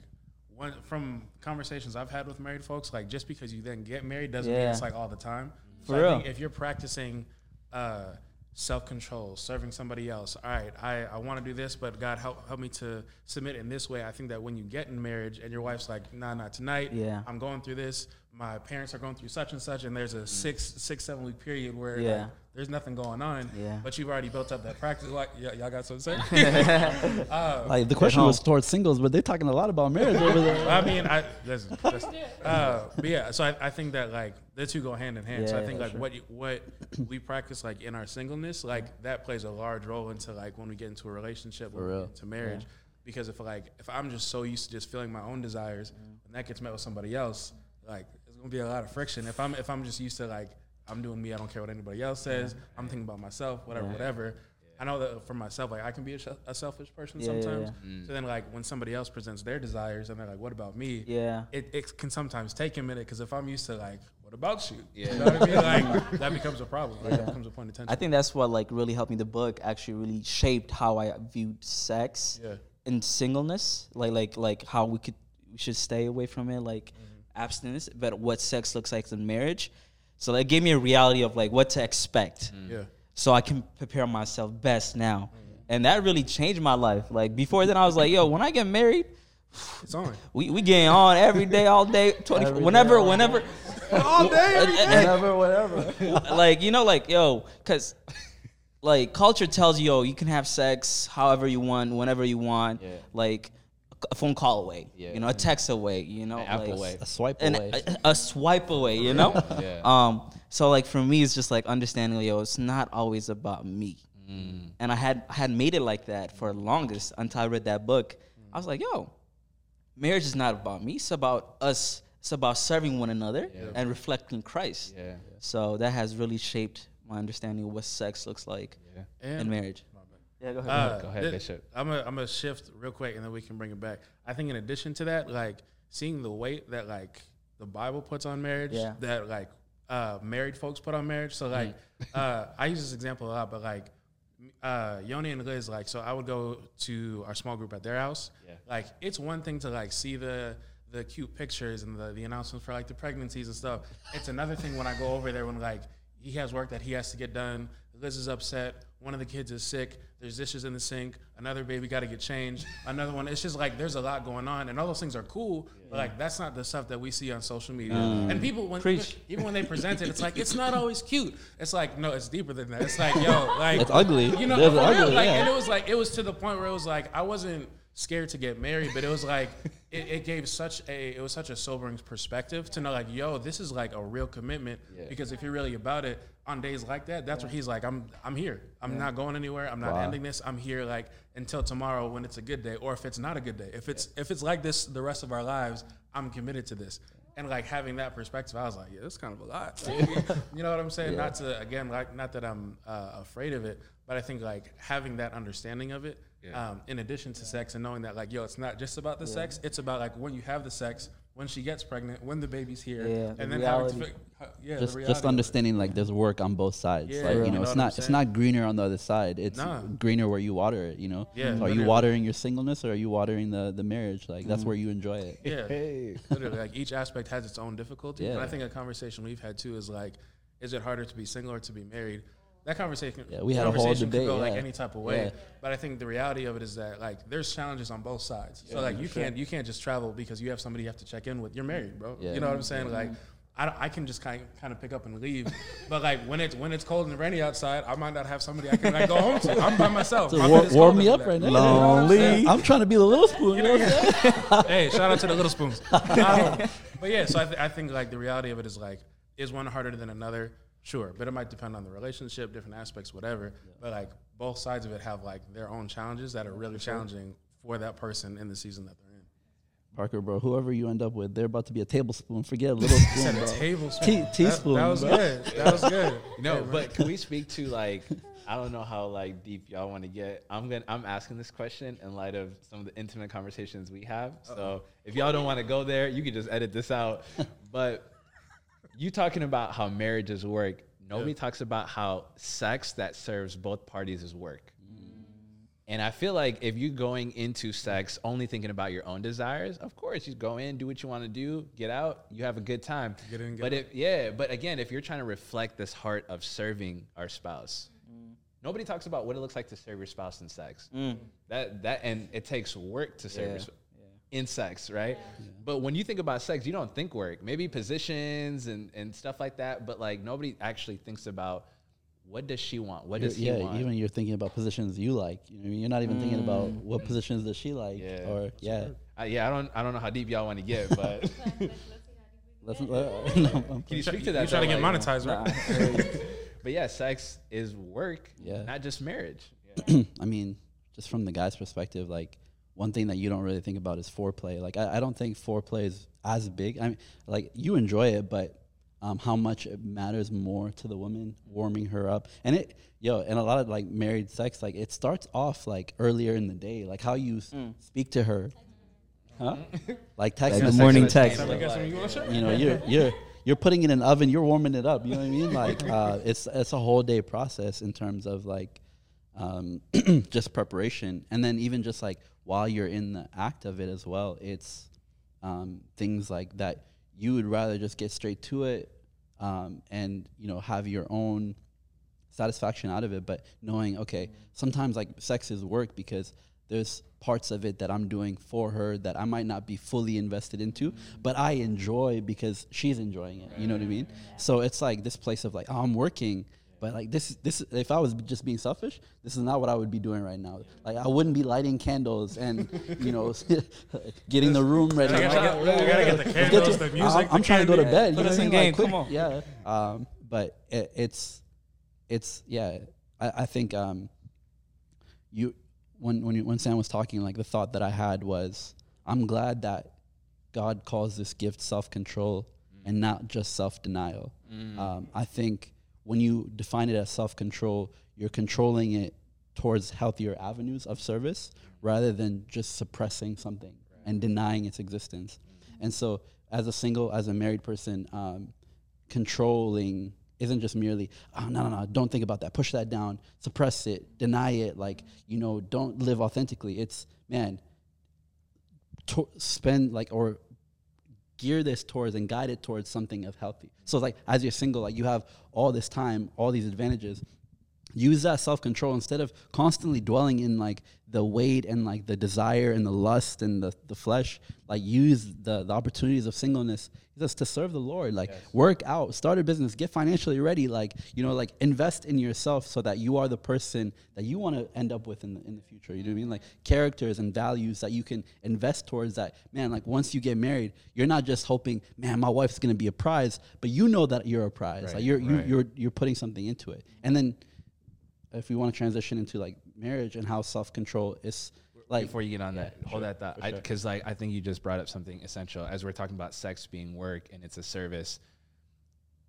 from conversations I've had with married folks, like just because you then get married doesn't mean it's like all the time. For so I real. think if you're practicing uh, self control, serving somebody else, all right, I, I want to do this, but God help help me to submit in this way. I think that when you get in marriage and your wife's like, nah, not tonight. Yeah. I'm going through this. My parents are going through such and such, and there's a mm. six six seven week period where like, there's nothing going on. Yeah. But you've already built up that practice. Like, y- y'all got something to say? [LAUGHS] [LAUGHS] Uh, like the question was towards singles, but they're talking a lot about marriage over there. [LAUGHS] I mean, I listen, listen. Uh, but yeah, so I, I think that like the two go hand in hand. so I think for like sure. what you, what we practice like in our singleness, like that plays a large role into like when we get into a relationship, when For we real. get into marriage. Because if like if I'm just so used to just feeling my own desires, mm. and that gets met with somebody else, like it's gonna be a lot of friction. If I'm if I'm just used to like I'm doing me, I don't care what anybody else says. I'm thinking about myself, whatever, whatever. I know that for myself, like I can be a, sh- a selfish person Yeah, yeah, sometimes. yeah. So then, like when somebody else presents their desires, and they're like, "What about me?" Yeah. it, it can sometimes take a minute because if I'm used to like, what about you? Yeah. You know what I mean? [LAUGHS] Like that becomes a problem. Like, that becomes a point of tension. I think that's what like really helped me. The book actually really shaped how I viewed sex Yeah. and singleness, like like like how we could we should stay away from it, like Mm-hmm. Abstinence, but what sex looks like in marriage. So that gave me a reality of like what to expect, mm. yeah. so I can prepare myself best now, mm. and that really changed my life. Like before then, I was like, yo, when I get married, It's on. we we getting on every day, all day, [LAUGHS] twenty Every day, whenever, all whenever, All day. And- and- whatever, whatever. [LAUGHS] like you know like yo because like culture tells you yo you can have sex however you want whenever you want Yeah. like a phone call away Yeah. you know a text away you know An app like, away. A swipe and away. a, a swipe away you know [LAUGHS] Yeah. um so like for me it's just like understanding yo it's not always about me Mm. and i had I had made it like that for the longest until i read that book i was like yo marriage is not about me it's about us it's about serving one another and reflecting christ Yeah. so that has really shaped my understanding of what sex looks like Yeah. in And, marriage. Yeah, go ahead. Uh, Go ahead, thi- Bishop. I'm gonna I'm gonna shift real quick and then we can bring it back. I think in addition to that, like seeing the weight that like the Bible puts on marriage, Yeah. that like uh, married folks put on marriage. So like uh, I use this example a lot, but like uh, Yoni and Liz, like so I would go to our small group at their house. Yeah. Like it's one thing to like see the the cute pictures and the, the announcements for like the pregnancies and stuff. It's another thing when I go over there when like he has work that he has to get done. Liz is upset. One of the kids is sick. There's dishes in the sink. Another baby got to get changed. Another one. It's just like there's a lot going on, and all those things are cool. But like that's not the stuff that we see on social media. Mm. And people, when Preach. even when they [LAUGHS] present it, it's like it's not always cute. It's like no, it's deeper than that. It's like yo, [LAUGHS] like It's ugly. You know, real, ugly, like, yeah. and it was like it was to the point where it was like I wasn't scared to get married, but it was like [LAUGHS] it, it gave such a it was such a sobering perspective to know like yo, this is like a real commitment because if you're really about it on days like that, that's where he's like I'm I'm here. I'm not going anywhere. I'm not Wow. ending this. I'm here like until tomorrow when it's a good day or if it's not a good day. If it's if it's like this the rest of our lives, I'm committed to this. And like having that perspective, I was like, yeah, it's kind of a lot. [LAUGHS] you know what I'm saying? Not to again, like not that I'm uh, afraid of it, but I think like having that understanding of it, um, in addition to sex and knowing that like, yo, it's not just about the sex. It's about like when you have the sex, when she gets pregnant, when the baby's here, Yeah, the and then reality. having to, fi- uh, yeah, just just understanding like there's work on both sides. Yeah, like you you know know, it's not it's not greener on the other side. It's Nah. greener where you water it. You know. Yeah, So are you watering your singleness or are you watering the the marriage? Like Mm. that's where you enjoy it. Yeah, [LAUGHS] Hey. literally, like each aspect has its own difficulty. And I think a conversation we've had too is like, is it harder to be single or to be married? That conversation, Yeah, we had a whole conversation could debate, go like any type of way. Yeah. But I think the reality of it is that like there's challenges on both sides. So like you can't you can't just travel because you have somebody you have to check in with. You're married, bro. Yeah. You know what I'm saying? Like. I, I can just kind kind of pick up and leave, but like when it's when it's cold and rainy outside, I might not have somebody I can like go home to. I'm by myself. So My war- warm me up right now. You know I'm? I'm trying to be the little spoon. You know what I'm saying? [LAUGHS] hey, shout out to the little spoons. Um, but yeah, so I, th- I think like the reality of it is like, is one harder than another? Sure, but it might depend on the relationship, different aspects, whatever. But like both sides of it have like their own challenges that are really challenging for that person in the season that they're in. Parker, bro, whoever you end up with, they're about to be a tablespoon. Forget a little [LAUGHS] spoon, Said bro. a tablespoon. Tea- That- teaspoon, That, was bro. good. That was good. [LAUGHS] No, Hey, bro. but can we speak to [LAUGHS] like I don't know how like deep y'all want to get. I'm gonna I'm asking this question in light of some of the intimate conversations we have. So if y'all don't want to go there, you can just edit this out. but you talking about how marriages work. Nobody talks about how sex that serves both parties is work. And I feel like if you're going into sex only thinking about your own desires, of course you go in, do what you want to do, get out, you have a good time. Get in, get but out. if yeah, but again, if you're trying to reflect this heart of serving our spouse, mm. nobody talks about what it looks like to serve your spouse in sex. Mm. That that and it takes work to serve Yeah. your sp- in sex, right? But when you think about sex, you don't think work. Maybe positions and, and stuff like that, but like nobody actually thinks about what does she want? What does he yeah, want? even you're thinking about positions you like. You know, you're not even thinking about Mm. what positions does she like, Yeah. or yeah. Uh, yeah, I don't I don't know how deep y'all want to get, but [LAUGHS] [LAUGHS] Let's, uh, [LAUGHS] no, I'm- can you speak to that? you trying to get Like, monetized, right? But yeah, sex is work, Yeah. not just marriage. [CLEARS THROAT] I mean, just from the guy's perspective, like one thing that you don't really think about is foreplay. Like I, I don't think foreplay is as big. I mean, like you enjoy it, but um, how much it matters more to the woman, warming her up, and it, yo, and a lot of like married sex, like it starts off like earlier in the day, like how you s- speak to her, huh? [LAUGHS] like text Like the morning text. Sound like I you want to share? you know, you're you're you're putting it in an oven, you're warming it up. You know what I mean? Like [LAUGHS] uh, it's it's a whole day process in terms of like um, [CLEARS THROAT] just preparation, and then even just like while you're in the act of it as well, it's um, things like that you would rather just get straight to it um, and you know have your own satisfaction out of it but knowing okay sometimes like sex is work because there's parts of it that i'm doing for her that i might not be fully invested into but i enjoy because she's enjoying it. You know what i mean? So it's like this place of like oh, i'm working but like this this if i was just being selfish this is not what i would be doing right now like i wouldn't be lighting candles and you know [LAUGHS] getting the room ready We gotta get- we gotta get the Let's candles, to- the I'm- music, I'm, the trying to go to candy. bed. Put you know us what in mean? Like, quick- come on. Yeah. Um, but it, it's it's yeah. I, I think um, you when when you, when Sam was talking, like the thought that I had was, I'm glad that God calls this gift self control and not just self denial. Um, I think when you define it as self control, you're controlling it towards healthier avenues of service rather than just suppressing something and denying its existence. And so, as a single, as a married person, um, controlling isn't just merely, oh, no, no, no, don't think about that. Push that down, suppress it, deny it. Like, you know, don't live authentically. It's, man, to spend like, or gear this towards and guide it towards something of healthy. So, like, as you're single, like, you have all this time, all these advantages. Use that self control instead of constantly dwelling in like the weight and like the desire and the lust and the, the flesh. Like use the, the opportunities of singleness just to serve the Lord. Like work out, start a business, get financially ready. Like you know, like invest in yourself so that you are the person that you want to end up with in the in the future. You know what I mean? Like characters and values that you can invest towards. That man, like once you get married, you're not just hoping, man, my wife's gonna be a prize, but you know that you're a prize. Right, like you're right. you, you're you're putting something into it, and then if we want to transition into like marriage and how self control is like before you get on that, hold that thought, for sure. because like I think you just brought up something essential as we're talking about sex being work and it's a service.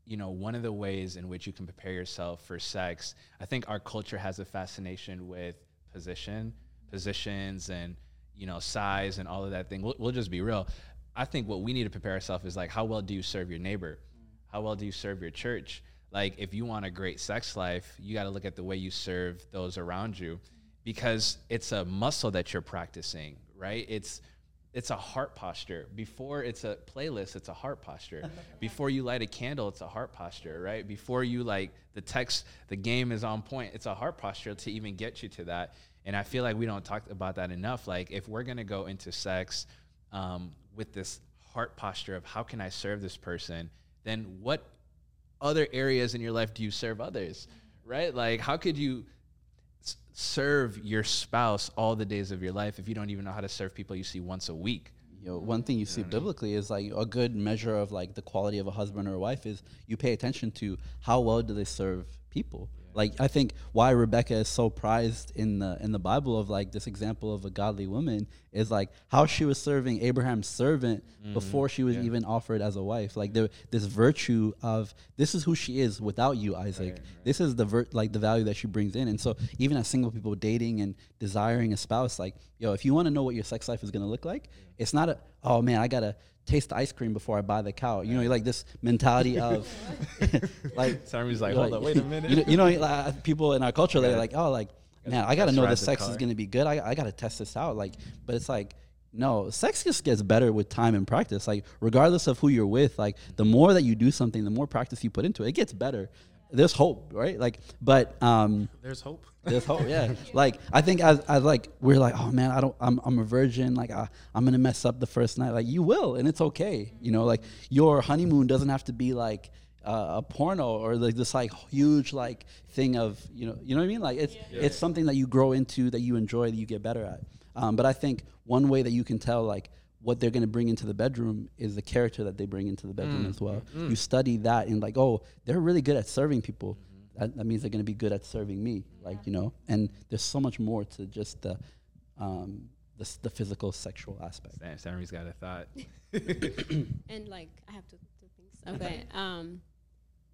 You know, one of the ways in which you can prepare yourself for sex, I think our culture has a fascination with position, positions, and you know, size and all of that thing. We'll, we'll just be real. I think what we need to prepare ourselves is like, how well do you serve your neighbor? How well do you serve your church? Like, if you want a great sex life, you got to look at the way you serve those around you because it's a muscle that you're practicing, right? It's it's a heart posture. Before it's a playlist, it's a heart posture. Before you light a candle, it's a heart posture, right? Before you like the text, the game is on point. It's a heart posture to even get you to that. And I feel like we don't talk about that enough. Like if we're gonna go into sex um, with this heart posture of how can I serve this person, then what other areas in your life do you serve others, right? Like how could you s- serve your spouse all the days of your life if you don't even know how to serve people you see once a week? you know, one thing you see biblically is like a good measure of like the quality of a husband or a wife is you pay attention to how well do they serve people. Like I think why Rebecca is so prized in the in the Bible of like this example of a godly woman is like how she was serving Abraham's servant mm-hmm. before she was even offered as a wife. Like the this virtue of this is who she is without you, Isaac. This is the ver- like the value that she brings in. And so even as single people dating and desiring a spouse, like yo, if you want to know what your sex life is gonna look like, it's not a oh man, I gotta taste the ice cream before I buy the cow. You know, like this mentality [LAUGHS] of [LAUGHS] like Sarmi's like, hold up, wait a minute. you know, you know like, people in our culture they're like, oh, like man, I got to know ride the the sex is gonna be good. I I got to test this out. Like, but it's like. No, sex just gets better with time and practice. Like, regardless of who you're with, like the more that you do something, the more practice you put into it, it gets better. There's hope, right? Like, but um, There's hope. There's whole yeah. Like I think as, as like we're like, oh man, I don't, I'm, I'm a virgin. Like I, I'm gonna mess up the first night. Like you will, and it's okay. You know, like your honeymoon doesn't have to be like uh, a porno or like this like huge like thing of you know, you know what I mean? Like it's it's something that you grow into, that you enjoy, that you get better at. Um, but I think one way that you can tell like what they're going to bring into the bedroom is the character that they bring into the bedroom as well. You study that and like, oh, they're really good at serving people. That, that means they're going to be good at serving me, like you know. And there's so much more to just the, um, the, the physical sexual aspect. Sam, Sarmi's got a thought. [COUGHS] [COUGHS] and like I have two, two things. Okay. um,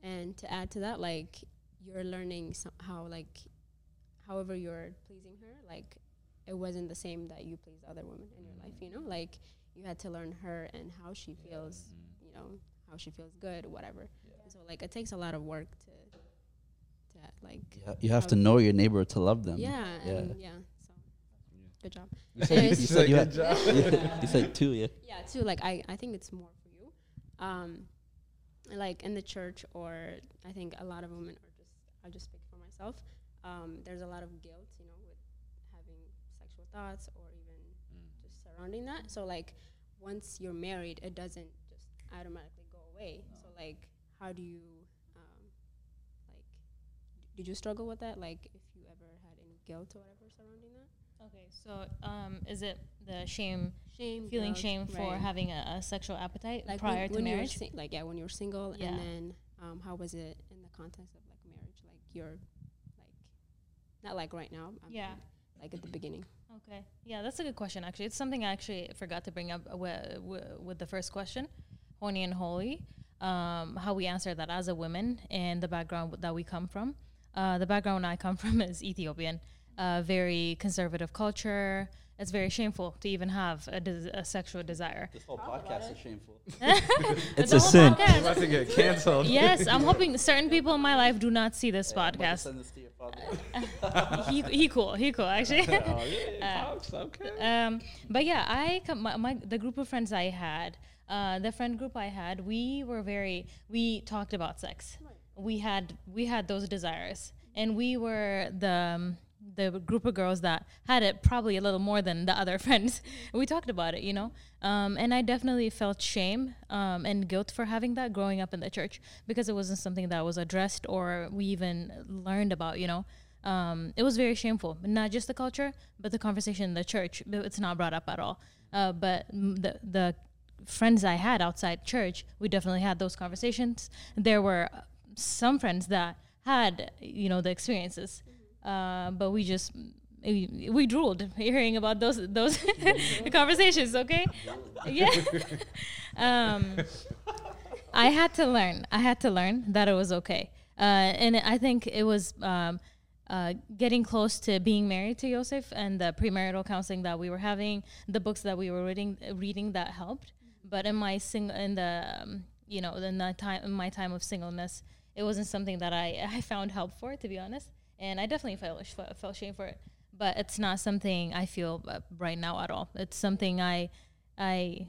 and to add to that, like you're learning somehow, like however you're pleasing her, like it wasn't the same that you pleased other women in your life. You know, like you had to learn her and how she feels. You know, how she feels good, whatever. And so like it takes a lot of work to, to like. Yeah, You have to know your neighbor to love them. Yeah. Yeah. And yeah. So good job. You said, you, you said you, had, job. [LAUGHS] you said two, yeah. yeah too like i i think it's more for you um like in the church or i think a lot of women are just i'll just speak for myself um there's a lot of guilt you know with having sexual thoughts or even just surrounding that so like once you're married it doesn't just automatically go away so like how do you like did you struggle with that like if you ever had any guilt or whatever surrounding that Okay, so um, is it the shame, shame feeling guilt, shame for right. having a, a sexual appetite like prior when, to when marriage? like yeah, when you were single, Yeah. and then um, how was it in the context of like marriage? Like you're like not like right now. I Yeah. mean, like at the beginning. Okay. Yeah, that's a good question. Actually, it's something I actually forgot to bring up with, with the first question, horny and holy. Um, how we answer that as a woman and the background that we come from. Uh, the background I come [LAUGHS] from is Ethiopian. a very conservative culture. It's very shameful to even have a, des- a sexual desire. This whole podcast is shameful. [LAUGHS] It's The a sin. podcast- About to get canceled. yes, I'm [LAUGHS] hoping certain people in my life do not see this podcast. Send this to your father. he, he cool. He cool actually. Oh yeah, pops, okay. um, but yeah, I com- my, my the group of friends I had, uh, the friend group I had, we were very we talked about sex. We had we had those desires, and we were the um, the group of girls that had it probably a little more than the other [LAUGHS] friends. we talked about it, you know, um, and I definitely felt shame um, and guilt for having that growing up in the church because it wasn't something that was addressed or we even learned about, you know um, it was very shameful. Not just the culture, but the conversation in the church. It's not brought up at all. Uh, but the the friends I had outside church, we definitely had those conversations. There were some friends that had you know the experiences, uh, but we just we, we drooled [LAUGHS] hearing about those those [LAUGHS] [LAUGHS] conversations. Okay, yeah. um, I had to learn. I had to learn that it was okay. Uh, and I think it was um, uh, getting close to being married to Yosef and the premarital counseling that we were having, the books that we were reading, reading that helped. But in my sing, in the um, you know in the time in my time of singleness, it wasn't something that I [LAUGHS] I found help for to be honest. And I definitely felt sh- felt shame for it. But it's not something I feel uh, right now at all. It's something I I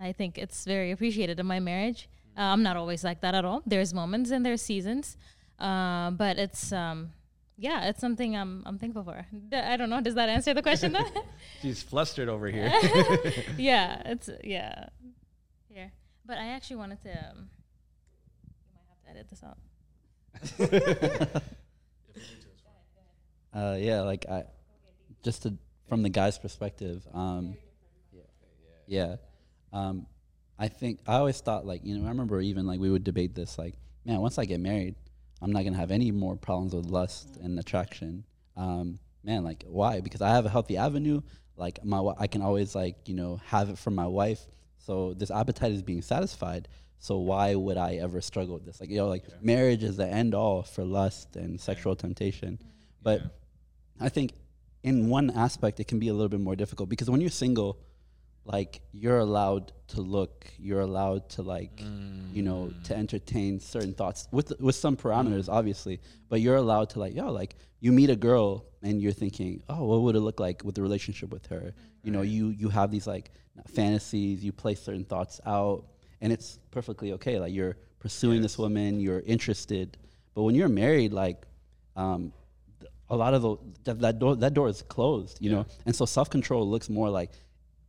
I think it's very appreciated in my marriage. Uh, I'm not always like that at all. There's moments and there's seasons, uh, but it's um, yeah, it's something I'm I'm thankful for. D- I don't know. Does that answer the question? though? [LAUGHS] [LAUGHS] She's flustered over here. yeah, it's yeah, here. But I actually wanted to. Um, you might have to edit this out. [LAUGHS] Uh, yeah, like I, just to, from the guy's perspective, um, yeah, um, I think I always thought like you know I remember even like we would debate this like man once I get married I'm not gonna have any more problems with lust and attraction. Um, man, like why? Because I have a healthy avenue. Like my I can always like you know have it from my wife. So this appetite is being satisfied. So why would I ever struggle with this? Like you know like marriage is the end all for lust and sexual temptation. Mm-hmm. But I think in one aspect it can be a little bit more difficult because when you're single, like you're allowed to look, you're allowed to like, you know, to mm. entertain certain thoughts with with some parameters, mm. obviously. But you're allowed to like, yo, like you meet a girl and you're thinking, oh, what would it look like with the relationship with her? You know, you you have these like fantasies, you play certain thoughts out, and it's perfectly okay. Like you're pursuing this woman, you're interested. But when you're married, like, um, th- a lot of the that, that door that door is closed, you know, and so self control looks more like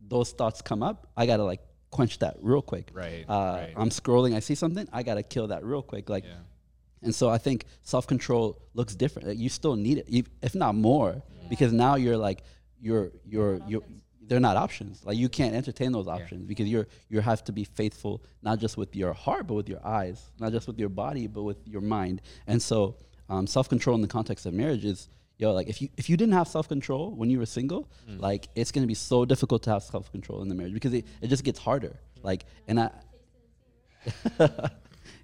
those thoughts come up. I gotta like quench that real quick. Right, Uh, right. I'm scrolling. I see something. I gotta kill that real quick. Like, Yeah. and so I think self control looks different. Like, you still need it, if- if not more, because now you're like you're you're you're. They're not options. Like you can't entertain those options because you're you have to be faithful not just with your heart but with your eyes, not just with your body but with your mind. And so, um, self control in the context of marriage is yo like if you if you didn't have self control when you were single, like it's gonna be so difficult to have self control in the marriage because it, it just gets harder. Like and I, [LAUGHS]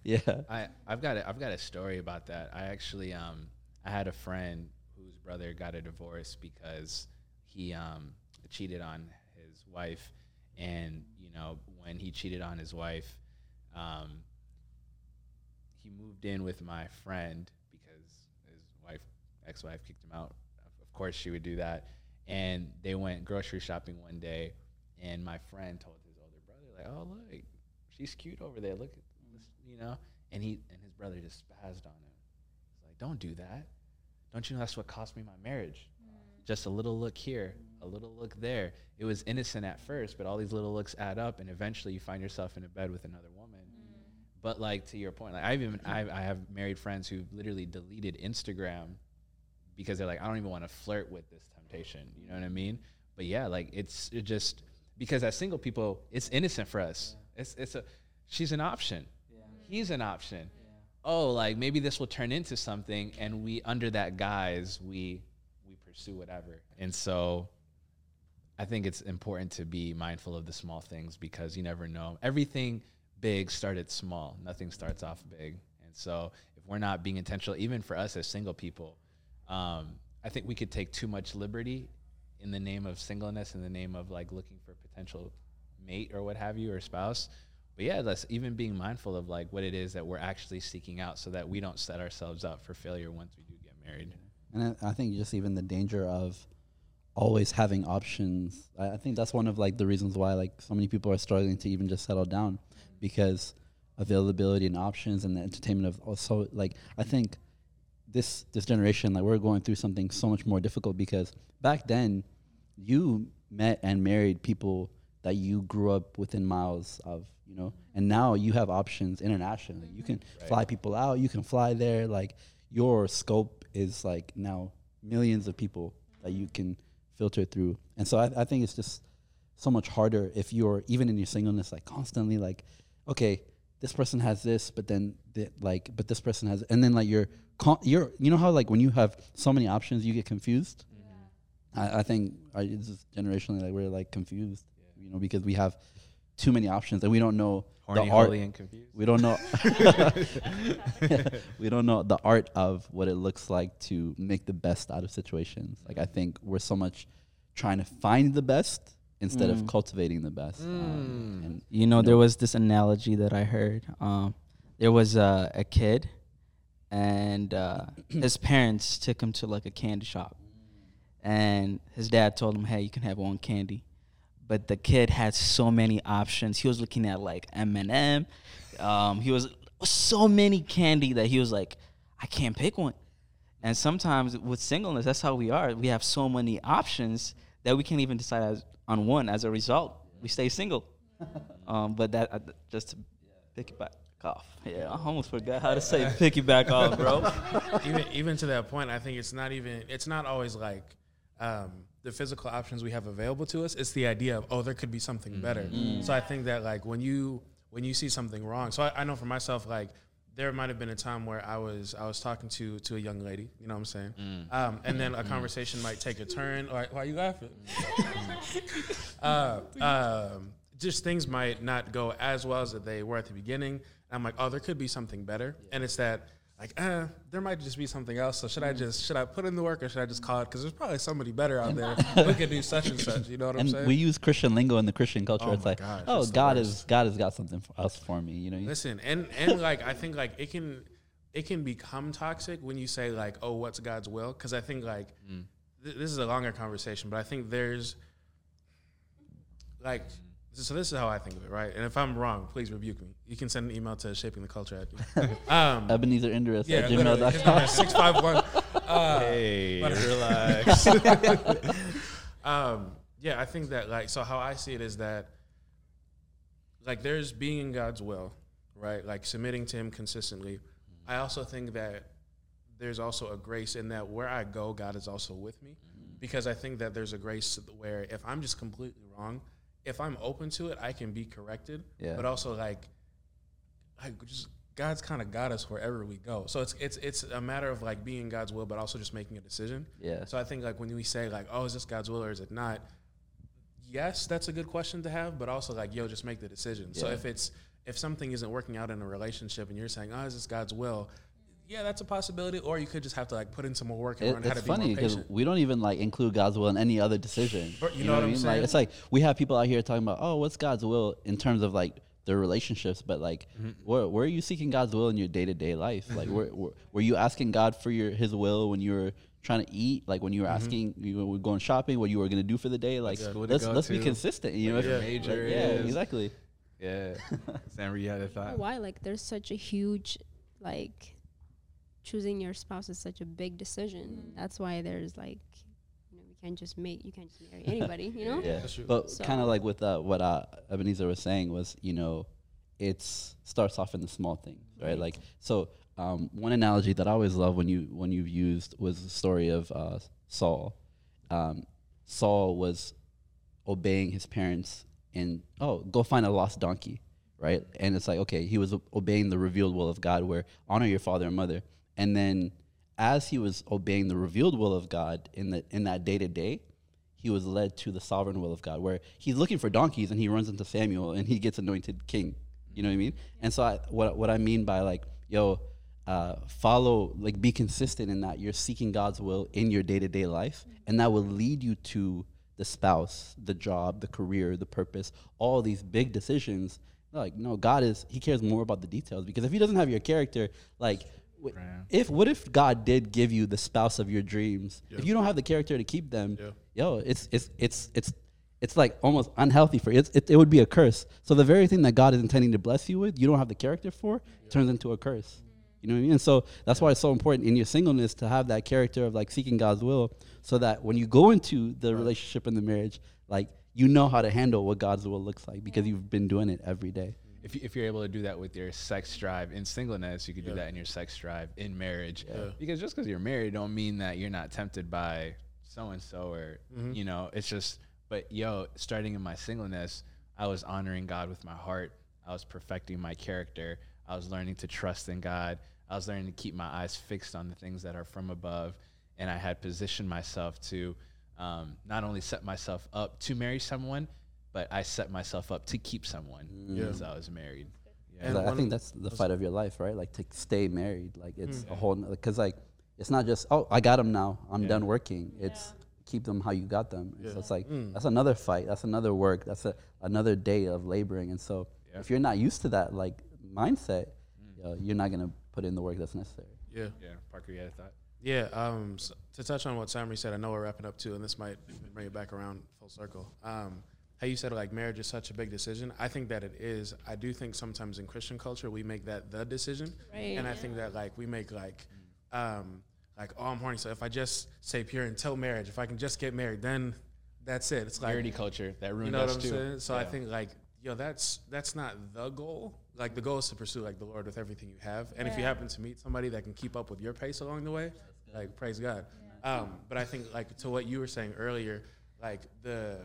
yeah, I I've got a, I've got a story about that. I actually um I had a friend whose brother got a divorce because he um cheated on his wife, and you know when he cheated on his wife, um he moved in with my friend because his wife ex-wife kicked him out. Of course she would do that, and they went grocery shopping one day, and my friend told his older brother like, "Oh look, she's cute over there. Look at this," you know." And he and his brother just spazzed on him. He's like, "Don't do that. Don't you know that's what cost me my marriage? Just a little look here, a little look there. It was innocent at first, but all these little looks add up, and eventually you find yourself in a bed with another woman." Mm. But like to your point, like I've even I, I have married friends who literally deleted Instagram because they're like, I don't even want to flirt with this temptation. You know what I mean? But yeah, like it's it just because as single people, it's innocent for us. It's it's a she's an option. He's an option. Oh, like maybe this will turn into something, and we under that guise we we pursue whatever. And so I think it's important to be mindful of the small things because you never know. Everything big started small. Nothing starts off big. And so if we're not being intentional, even for us as single people, um, I think we could take too much liberty in the name of singleness, in the name of like looking for a potential mate or what have you or spouse. But yeah, let's even being mindful of like what it is that we're actually seeking out, so that we don't set ourselves up for failure once we do get married. And I, I think just even the danger of always having options. I, I think that's one of like the reasons why like so many people are struggling to even just settle down because availability and options and the entertainment of oh, also like I think this this generation like we're going through something so much more difficult because back then you met and married people that you grew up within miles of you know? And now you have options internationally. You can fly people out. You can fly there. Like your scope is like now millions of people that you can filter through. And so i, I think it's just so much harder if you're even in your singleness like constantly like okay this person has this but then th- like but this person has and then like you're con- you're you know how like when you have so many options you get confused? I, I think I, it's just generationally like we're like confused, you know, because we have too many options and we don't know the art. holy, and confused. We don't know. [LAUGHS] [LAUGHS] we don't know the art of what it looks like to make the best out of situations. Like I think we're so much trying to find the best instead of Mm. cultivating the best. Um, and You know, there was this analogy that I heard. Um, there was a, a kid, and uh, his [CLEARS THROAT] parents took him to like a candy shop, and his dad told him, "Hey, you can have one candy," but the kid had so many options. He was looking at like M and M. Um, he was so many candy that he was like, "I can't pick one." And sometimes with singleness, that's how we are. We have so many options that we can't even decide as, on one. As a result, we stay single. [LAUGHS] um, but that uh, just to pick it back off. Yeah, I almost forgot how to say pick it back off, bro. [LAUGHS] even even to that point, I think it's not even it's not always like um, the physical options we have available to us. It's the idea of oh, there could be something better. So I think that like when you when you see something wrong. So I, I know for myself like there might have been a time where I was I was talking to to a young lady. You know what I'm saying? Um, and then a conversation might take a turn. Or why are you laughing? [LAUGHS] uh, um, just things might not go as well as they were at the beginning. I'm like, oh, there could be something better, and it's that like, uh, there might just be something else. So should I just should I put in the work or should I just call it? Because there's probably somebody better out there [LAUGHS] who could do such and such. You know what I'm saying? we use Christian lingo in the Christian culture. Oh it's like, gosh, oh, God is God has got something for us for me. You know, Listen, and and like I think like it can it can become toxic when you say like, oh, what's God's will? Because I think like th- this is a longer conversation, but I think there's like so this is how I think of it, right? And if I'm wrong, please rebuke me. You can send an email to shaping the culture at me. [LAUGHS] Um, Ebenezer Endiryas yeah, at literally. His gmail.com. six five one. [LAUGHS] Uh, Hey, relax. [LAUGHS] um, yeah, I think that like so how I see it is that like there's being in God's will, right? Like submitting to Him consistently. I also think that there's also a grace in that where I go, God is also with me, because I think that there's a grace where if I'm just completely wrong, if I'm open to it, I can be corrected. Yeah. But also like, like just God's kind of got us wherever we go. So it's it's it's a matter of like being God's will, but also just making a decision. Yeah. So I think like when we say like, oh, is this God's will or is it not? Yes, that's a good question to have, but also like, yo, just make the decision. So if it's if something isn't working out in a relationship and you're saying, oh, is this God's will? Yeah, that's a possibility. Or you could just have to like put in some more work and It- learn how to be funny more because we don't even like include God's will in any other decision. But you know what I'm Like saying? it's like we have people out here talking about, oh, what's God's will in terms of like their relationships, but like, Mm-hmm. where where are you seeking God's will in your day to day life? Like, where, where were you asking God for your His will when you were trying to eat? Like when you were Mm-hmm. asking, you were going shopping, what you were gonna do for the day? Like, school let's let's be consistent. You know, what your Like, major yeah, is. exactly. yeah, [LAUGHS] Sam, you had a I don't thought. why like there's such a huge like choosing your spouse is such a big decision. That's why there's like you know we can't just make you can't just marry anybody. You know. [LAUGHS] Yeah, That's true. but So- kind of like with uh, what uh, Ebenezer was saying was, you know, it's starts off in the small things, right? Right. Like, so um, one analogy that I always love when you when you've used was the story of uh, Saul. Um, Saul was obeying his parents and oh, go find a lost donkey, right? And it's like okay, he was obeying the revealed will of God, where honor your father and mother, and then as he was obeying the revealed will of God in the in that day to day, he was led to the sovereign will of God, where he's looking for donkeys and he runs into Samuel and he gets anointed king. You know what I mean? And so I, what what I mean by like, yo, uh, follow, like, be consistent in that you're seeking God's will in your day to day life, and that will lead you to the spouse, the job, the career, the purpose, all these big decisions. Like, no, God is, He cares more about the details because if He doesn't have your character, like, if what if God did give you the spouse of your dreams? If you don't have the character to keep them, yo, it's it's it's it's it's like almost unhealthy for you. It's, it. It would be a curse. So the very thing that God is intending to bless you with, you don't have the character for, it turns into a curse. You know what I mean? And so that's why it's so important in your singleness to have that character of like seeking God's will, so that when you go into the relationship and the marriage, like you know how to handle what God's will looks like because you've been doing it every day. If, if you're able to do that with your sex drive in singleness, you could do that in your sex drive in marriage. Because just because you're married don't mean that you're not tempted by so and so or you know, it's just but yo, starting in my singleness, I was honoring God with my heart. I was perfecting my character. I was learning to trust in God. I was learning to keep my eyes fixed on the things that are from above. And I had positioned myself to um, not only set myself up to marry someone, but I set myself up to keep someone as I was married. Yeah. And Like, I think that's the fight of your life, right? Like to stay married. Like it's a whole because like it's not just oh I got them now I'm done working. It's keep them how you got them. And So it's like that's another fight. That's another work. That's a, another day of laboring. And so if you're not used to that like mindset, yo, you're not gonna put in the work that's necessary. Yeah. Yeah, Parker, you had a thought? Yeah, um, s to touch on what Sammy said, I know we're wrapping up too, and this might bring it back around full circle. Um, how you said like marriage is such a big decision. I think that it is. I do think sometimes in Christian culture we make that the decision, Right. and I think that like we make like, um, like oh I'm horny, so if I just say pure until marriage, if I can just get married, then that's it. It's like Purity culture that you ruined know what us I'm too. saying? So I think like, yo, that's that's not the goal. Like the goal is to pursue like the Lord with everything you have. And if you happen to meet somebody that can keep up with your pace along the way, like praise God. Um, but I think like to what you were saying earlier, like the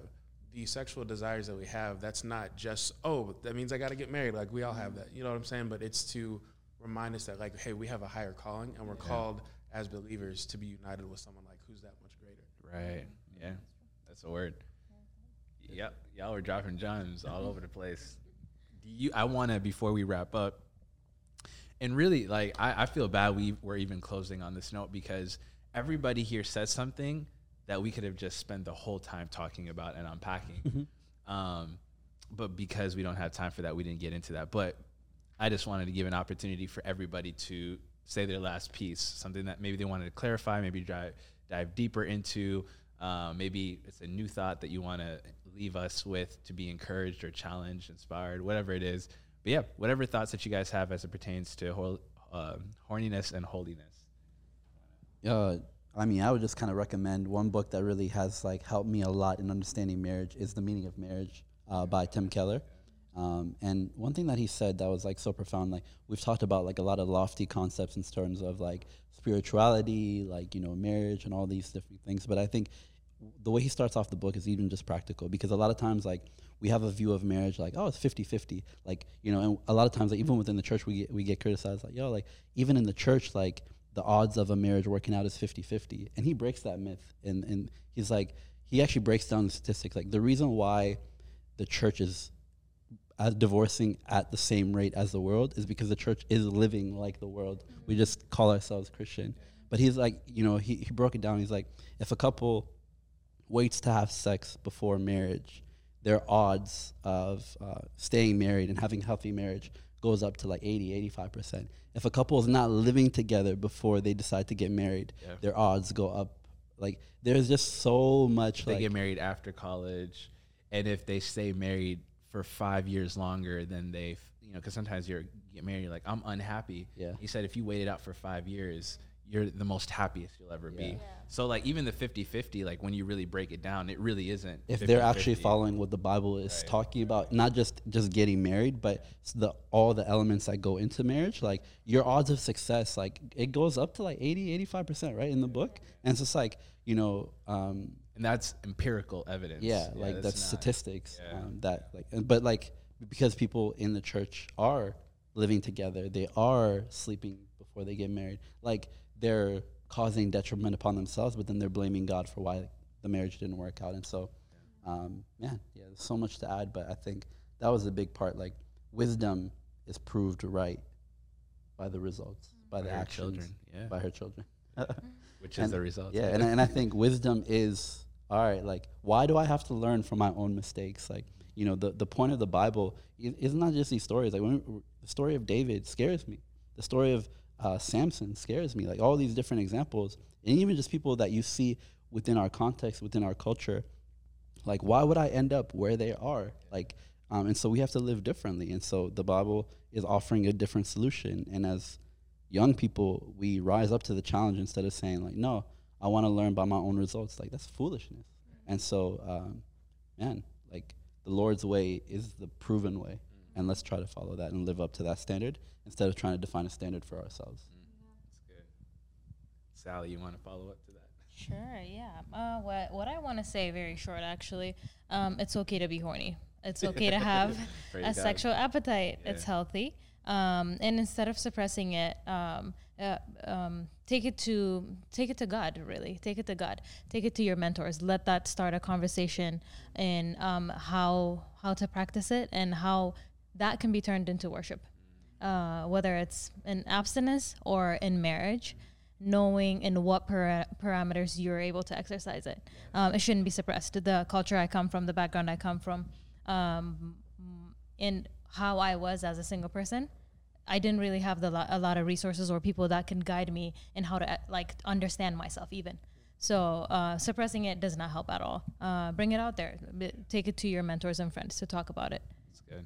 the sexual desires that we have, that's not just oh, that means I got to get married. Like we all have that. You know what I'm saying? But it's to remind us that like, hey, we have a higher calling, and we're called as believers to be united with someone like who's that much greater. Right. Yeah. That's a word. Yep. Y'all were dropping gems all over the place. Do you I wanna before we wrap up, and really like I, I feel bad we were even closing on this note because everybody here says something that we could have just spent the whole time talking about and unpacking. Um, but because we don't have time for that, we didn't get into that. But I just wanted to give an opportunity for everybody to say their last piece, something that maybe they wanted to clarify, maybe dive, dive deeper into. Um, maybe it's a new thought that you want to leave us with to be encouraged or challenged, inspired, whatever it is. But yeah, whatever thoughts that you guys have as it pertains to hol- uh, horniness and holiness. Uh, I mean, I would just kind of recommend one book that really has like helped me a lot in understanding marriage is The Meaning of Marriage uh, by Tim Keller. Um, and one thing that he said that was like so profound, like we've talked about like a lot of lofty concepts in terms of like spirituality, like you know marriage and all these different things. But I think the way he starts off the book is even just practical because a lot of times like we have a view of marriage like oh it's 50-50 like you know and a lot of times like, even within the church we get, we get criticized like yo like even in the church like the odds of a marriage working out is 50-50 and he breaks that myth and and he's like he actually breaks down the statistics like the reason why the church is as divorcing at the same rate as the world is because the church is living like the world. We just call ourselves Christian. But he's like, you know, he, he broke it down. He's like, if a couple waits to have sex before marriage, their odds of uh, staying married and having healthy marriage goes up to like 80, 85%. If a couple is not living together before they decide to get married, Yeah. their odds go up. Like, there's just so much. they like, get married after college, and if they stay married for five years longer than they, you know, because sometimes you're you get married, you're like, I'm unhappy. Yeah. He said if you waited out for five years, you're the most happiest you'll ever Yeah. be. So like even the 50-50, like when you really break it down, it really isn't. if they're actually following what the Bible is Right. talking about, not just just getting married, but the all the elements that go into marriage, like your odds of success, like it goes up to like 80, 85%, right, in the book. And it's just like, you know, um, and that's empirical evidence. yeah, like that's, not- statistics yeah. um, that like but like because people in the church are living together they are sleeping before they get married like they're causing detriment upon themselves but then they're blaming god for why the marriage didn't work out and so um, man yeah there's so much to add but i think that was a big part like wisdom is proved right by the results by the her actions, children, yeah. by her children. [LAUGHS] which is the result. Yeah, and, and I think wisdom is all right. Like, why do I have to learn from my own mistakes? Like, you know, the, the point of the Bible is, is not just these stories. Like, when, the story of David scares me. The story of uh, Samson scares me. Like all these different examples, and even just people that you see within our context, within our culture. Like, why would I end up where they are? Like, um, and so we have to live differently. And so the Bible is offering a different solution. And as young people, we rise up to the challenge instead of saying like, no, I want to learn by my own results. Like that's foolishness. And so, um, man, like the Lord's way is the proven way, and let's try to follow that and live up to that standard instead of trying to define a standard for ourselves. That's good. Sally, you want to follow up to that? Sure, yeah. Uh, what what I want to say very short actually. Um, it's okay to be horny. It's okay to have [LAUGHS] a God. sexual appetite. It's healthy. Um, and instead of suppressing it, um, uh, um, take it to take it to God. Really, take it to God. Take it to your mentors. Let that start a conversation in um, how how to practice it and how that can be turned into worship. Uh, whether it's in abstinence or in marriage, knowing in what para- parameters you're able to exercise it. Um, it shouldn't be suppressed. The culture I come from, the background I come from, um, in how I was as a single person, I didn't really have the lo- a lot of resources or people that can guide me in how to uh, like understand myself even. So uh, suppressing it does not help at all. Uh, bring it out there. B- take it to your mentors and friends to talk about it. That's good.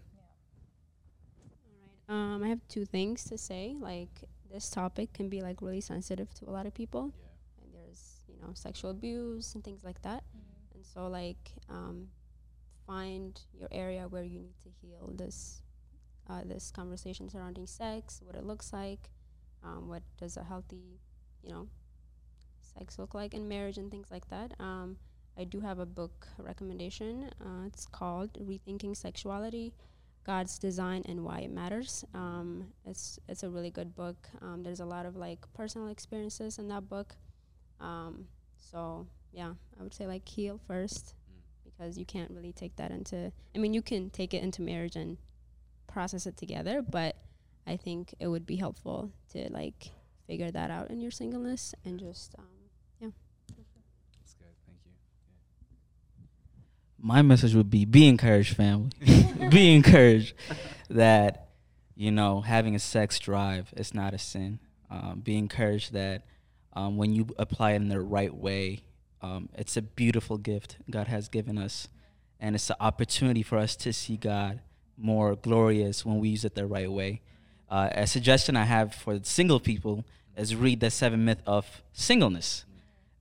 Um, I have two things to say. Like this topic can be like really sensitive to a lot of people, yeah. and there's you know sexual abuse and things like that. And so like um, find your area where you need to heal this uh, this conversation surrounding sex, what it looks like, um, what does a healthy you know sex look like in marriage and things like that. Um, I do have a book recommendation. Uh, it's called Rethinking Sexuality. God's design and why it matters. Um, it's it's a really good book. Um, there's a lot of like personal experiences in that book. Um, so yeah, I would say like heal first because you can't really take that into. I mean, you can take it into marriage and process it together, but I think it would be helpful to like figure that out in your singleness and just um, That's good. Thank you. My message would be be encouraged family. [LAUGHS] Be encouraged that you know having a sex drive is not a sin. Um, be encouraged that um, when you apply it in the right way um, it's a beautiful gift god has given us. And it's an opportunity for us to see god more glorious when we use it the right way. Uh, a suggestion i have for single people is read the seven myth of singleness.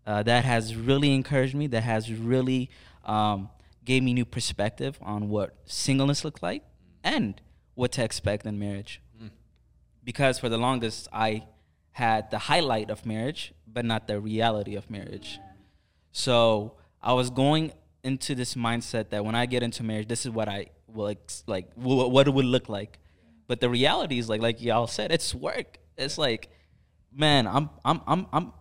Uh, that has really encouraged me. That has really um, gave me new perspective on what singleness looked like and what to expect in marriage. Because for the longest, I had the highlight of marriage, but not the reality of marriage. So I was going into this mindset that when I get into marriage, this is what I will ex- like, wh- what it would look like. But the reality is like, like y'all said, it's work. It's like, man, I'm, I'm, I'm, I'm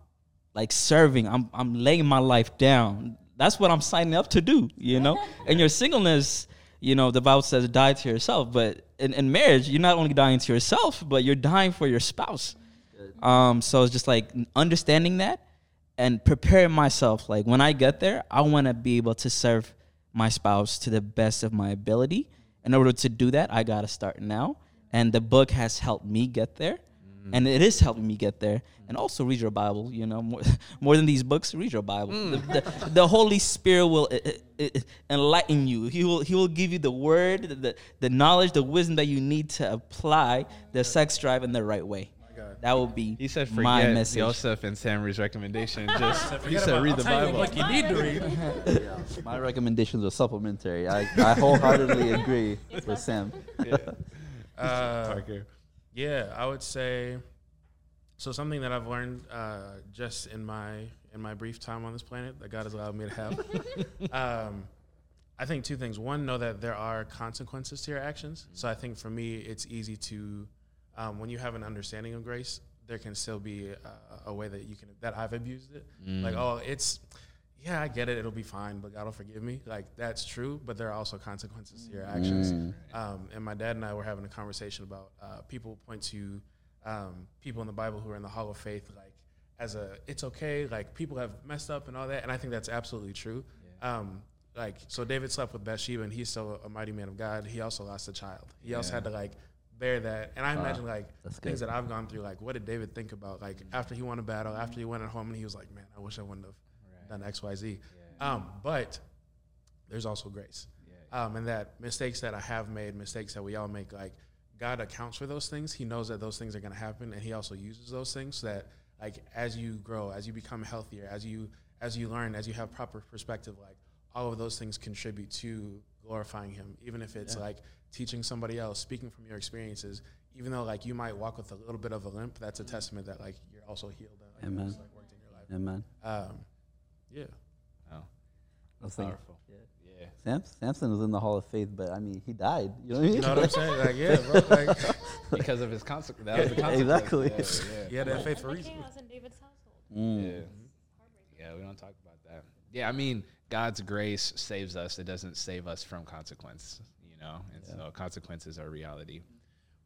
like serving. I'm, I'm laying my life down. That's what I'm signing up to do. You know, [LAUGHS] and your singleness, you know, the Bible says die to yourself. But in, in marriage, you're not only dying to yourself, but you're dying for your spouse. Um, so it's just like understanding that and preparing myself. Like when I get there, I want to be able to serve my spouse to the best of my ability. In order to do that, I got to start now. And the book has helped me get there. And it is helping me get there. And also read your Bible, you know, more, [LAUGHS] more than these books, read your Bible. The, the, the Holy Spirit will uh, uh, uh, enlighten you. He will, he will give you the word, the, the knowledge, the wisdom that you need to apply the sex drive in the right way. That will be He said my forget message. Joseph and Samry's recommendation. [LAUGHS] Just he said about- read the tell you Bible. what you need to read. [LAUGHS] My recommendations are supplementary. I, I wholeheartedly agree with Sam. Uh, Parker. Yeah, I would say. So something that I've learned uh, just in my in my brief time on this planet that God has allowed me to have. [LAUGHS] um, I think two things. One, know that there are consequences to your actions. So I think for me, it's easy to um, when you have an understanding of grace, there can still be a, a way that you can that I've abused it. Like, oh, it's yeah, I get it. It'll be fine, but God will forgive me. Like that's true, but there are also consequences to your actions. Um, and my dad and I were having a conversation about uh, people point to um, people in the Bible who are in the Hall of Faith, like as a it's okay, like people have messed up and all that, and I think that's absolutely true. Um, like so, David slept with Bathsheba, and he's still a mighty man of God. He also lost a child. He also had to like bear that, and I imagine like things that I've gone through. Like, what did David think about like after he won a battle, after he went at home, and he was like, "Man, I wish I wouldn't have done X, Y, Z." Um, but there's also grace, um, and that mistakes that I have made, mistakes that we all make, like God accounts for those things. He knows that those things are going to happen, and He also uses those things so that, like, as you grow, as you become healthier, as you as you learn, as you have proper perspective, like all of those things contribute to glorifying Him. Even if it's like teaching somebody else, speaking from your experiences, even though like you might walk with a little bit of a limp, that's a testament that like you're also healed and like, Amen. God's, like worked in your life. Amen. Um, yeah. Oh, That's like, powerful. yeah. Yeah. Sam, Samson was in the Hall of Faith, but I mean, he died. You know what I mean? You know what I'm saying? Like, yeah, bro. Like, [LAUGHS] Because of his consequence. That was the consequence. Exactly. Yeah, you had that faith for reason. Chaos in David's household. Mm. yeah. Yeah. Yeah, we don't talk about that. Yeah, I mean, God's grace saves us. It doesn't save us from consequence, you know? And so consequences are reality.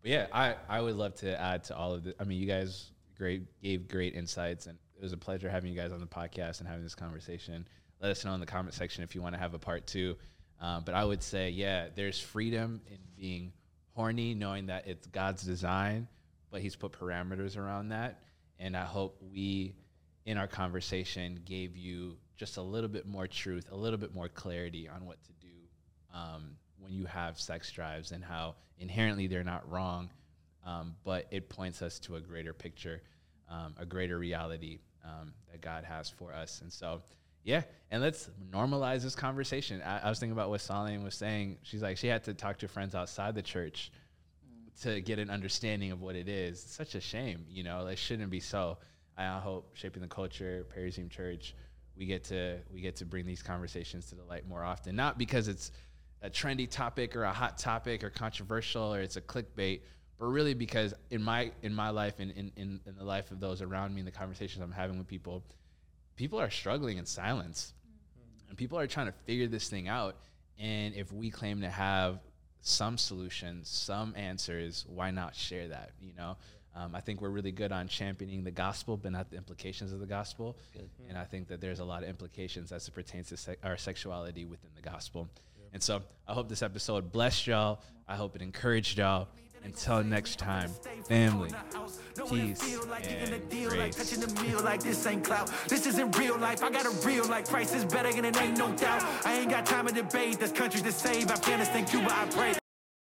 But yeah, I, I would love to add to all of this. I mean, you guys great gave great insights and it was a pleasure having you guys on the podcast and having this conversation. Let us know in the comment section if you want to have a part two. Um, but I would say, yeah, there's freedom in being horny, knowing that it's God's design, but He's put parameters around that. And I hope we, in our conversation, gave you just a little bit more truth, a little bit more clarity on what to do um, when you have sex drives and how inherently they're not wrong, um, but it points us to a greater picture, um, a greater reality um, that God has for us. And so, yeah, and let's normalize this conversation. I, I was thinking about what Salim was saying. She's like, she had to talk to friends outside the church to get an understanding of what it is. It's such a shame, you know. It shouldn't be so. I hope shaping the culture, Parisian Church, we get to we get to bring these conversations to the light more often. Not because it's a trendy topic or a hot topic or controversial or it's a clickbait, but really because in my in my life and in, in, in the life of those around me and the conversations I'm having with people, people are struggling in silence. And people are trying to figure this thing out. And if we claim to have some solutions, some answers, why not share that? You know, um, I think we're really good on championing the gospel, but not the implications of the gospel. And I think that there's a lot of implications as it pertains to se- our sexuality within the gospel. And so I hope this episode blessed y'all. I hope it encouraged y'all. Until next time, family, peace, and grace. this ain't clout. This isn't real life. I got a real life. Price is better and it ain't no doubt. I ain't got time to debate. To save. Afghanistan, Cuba, I pray.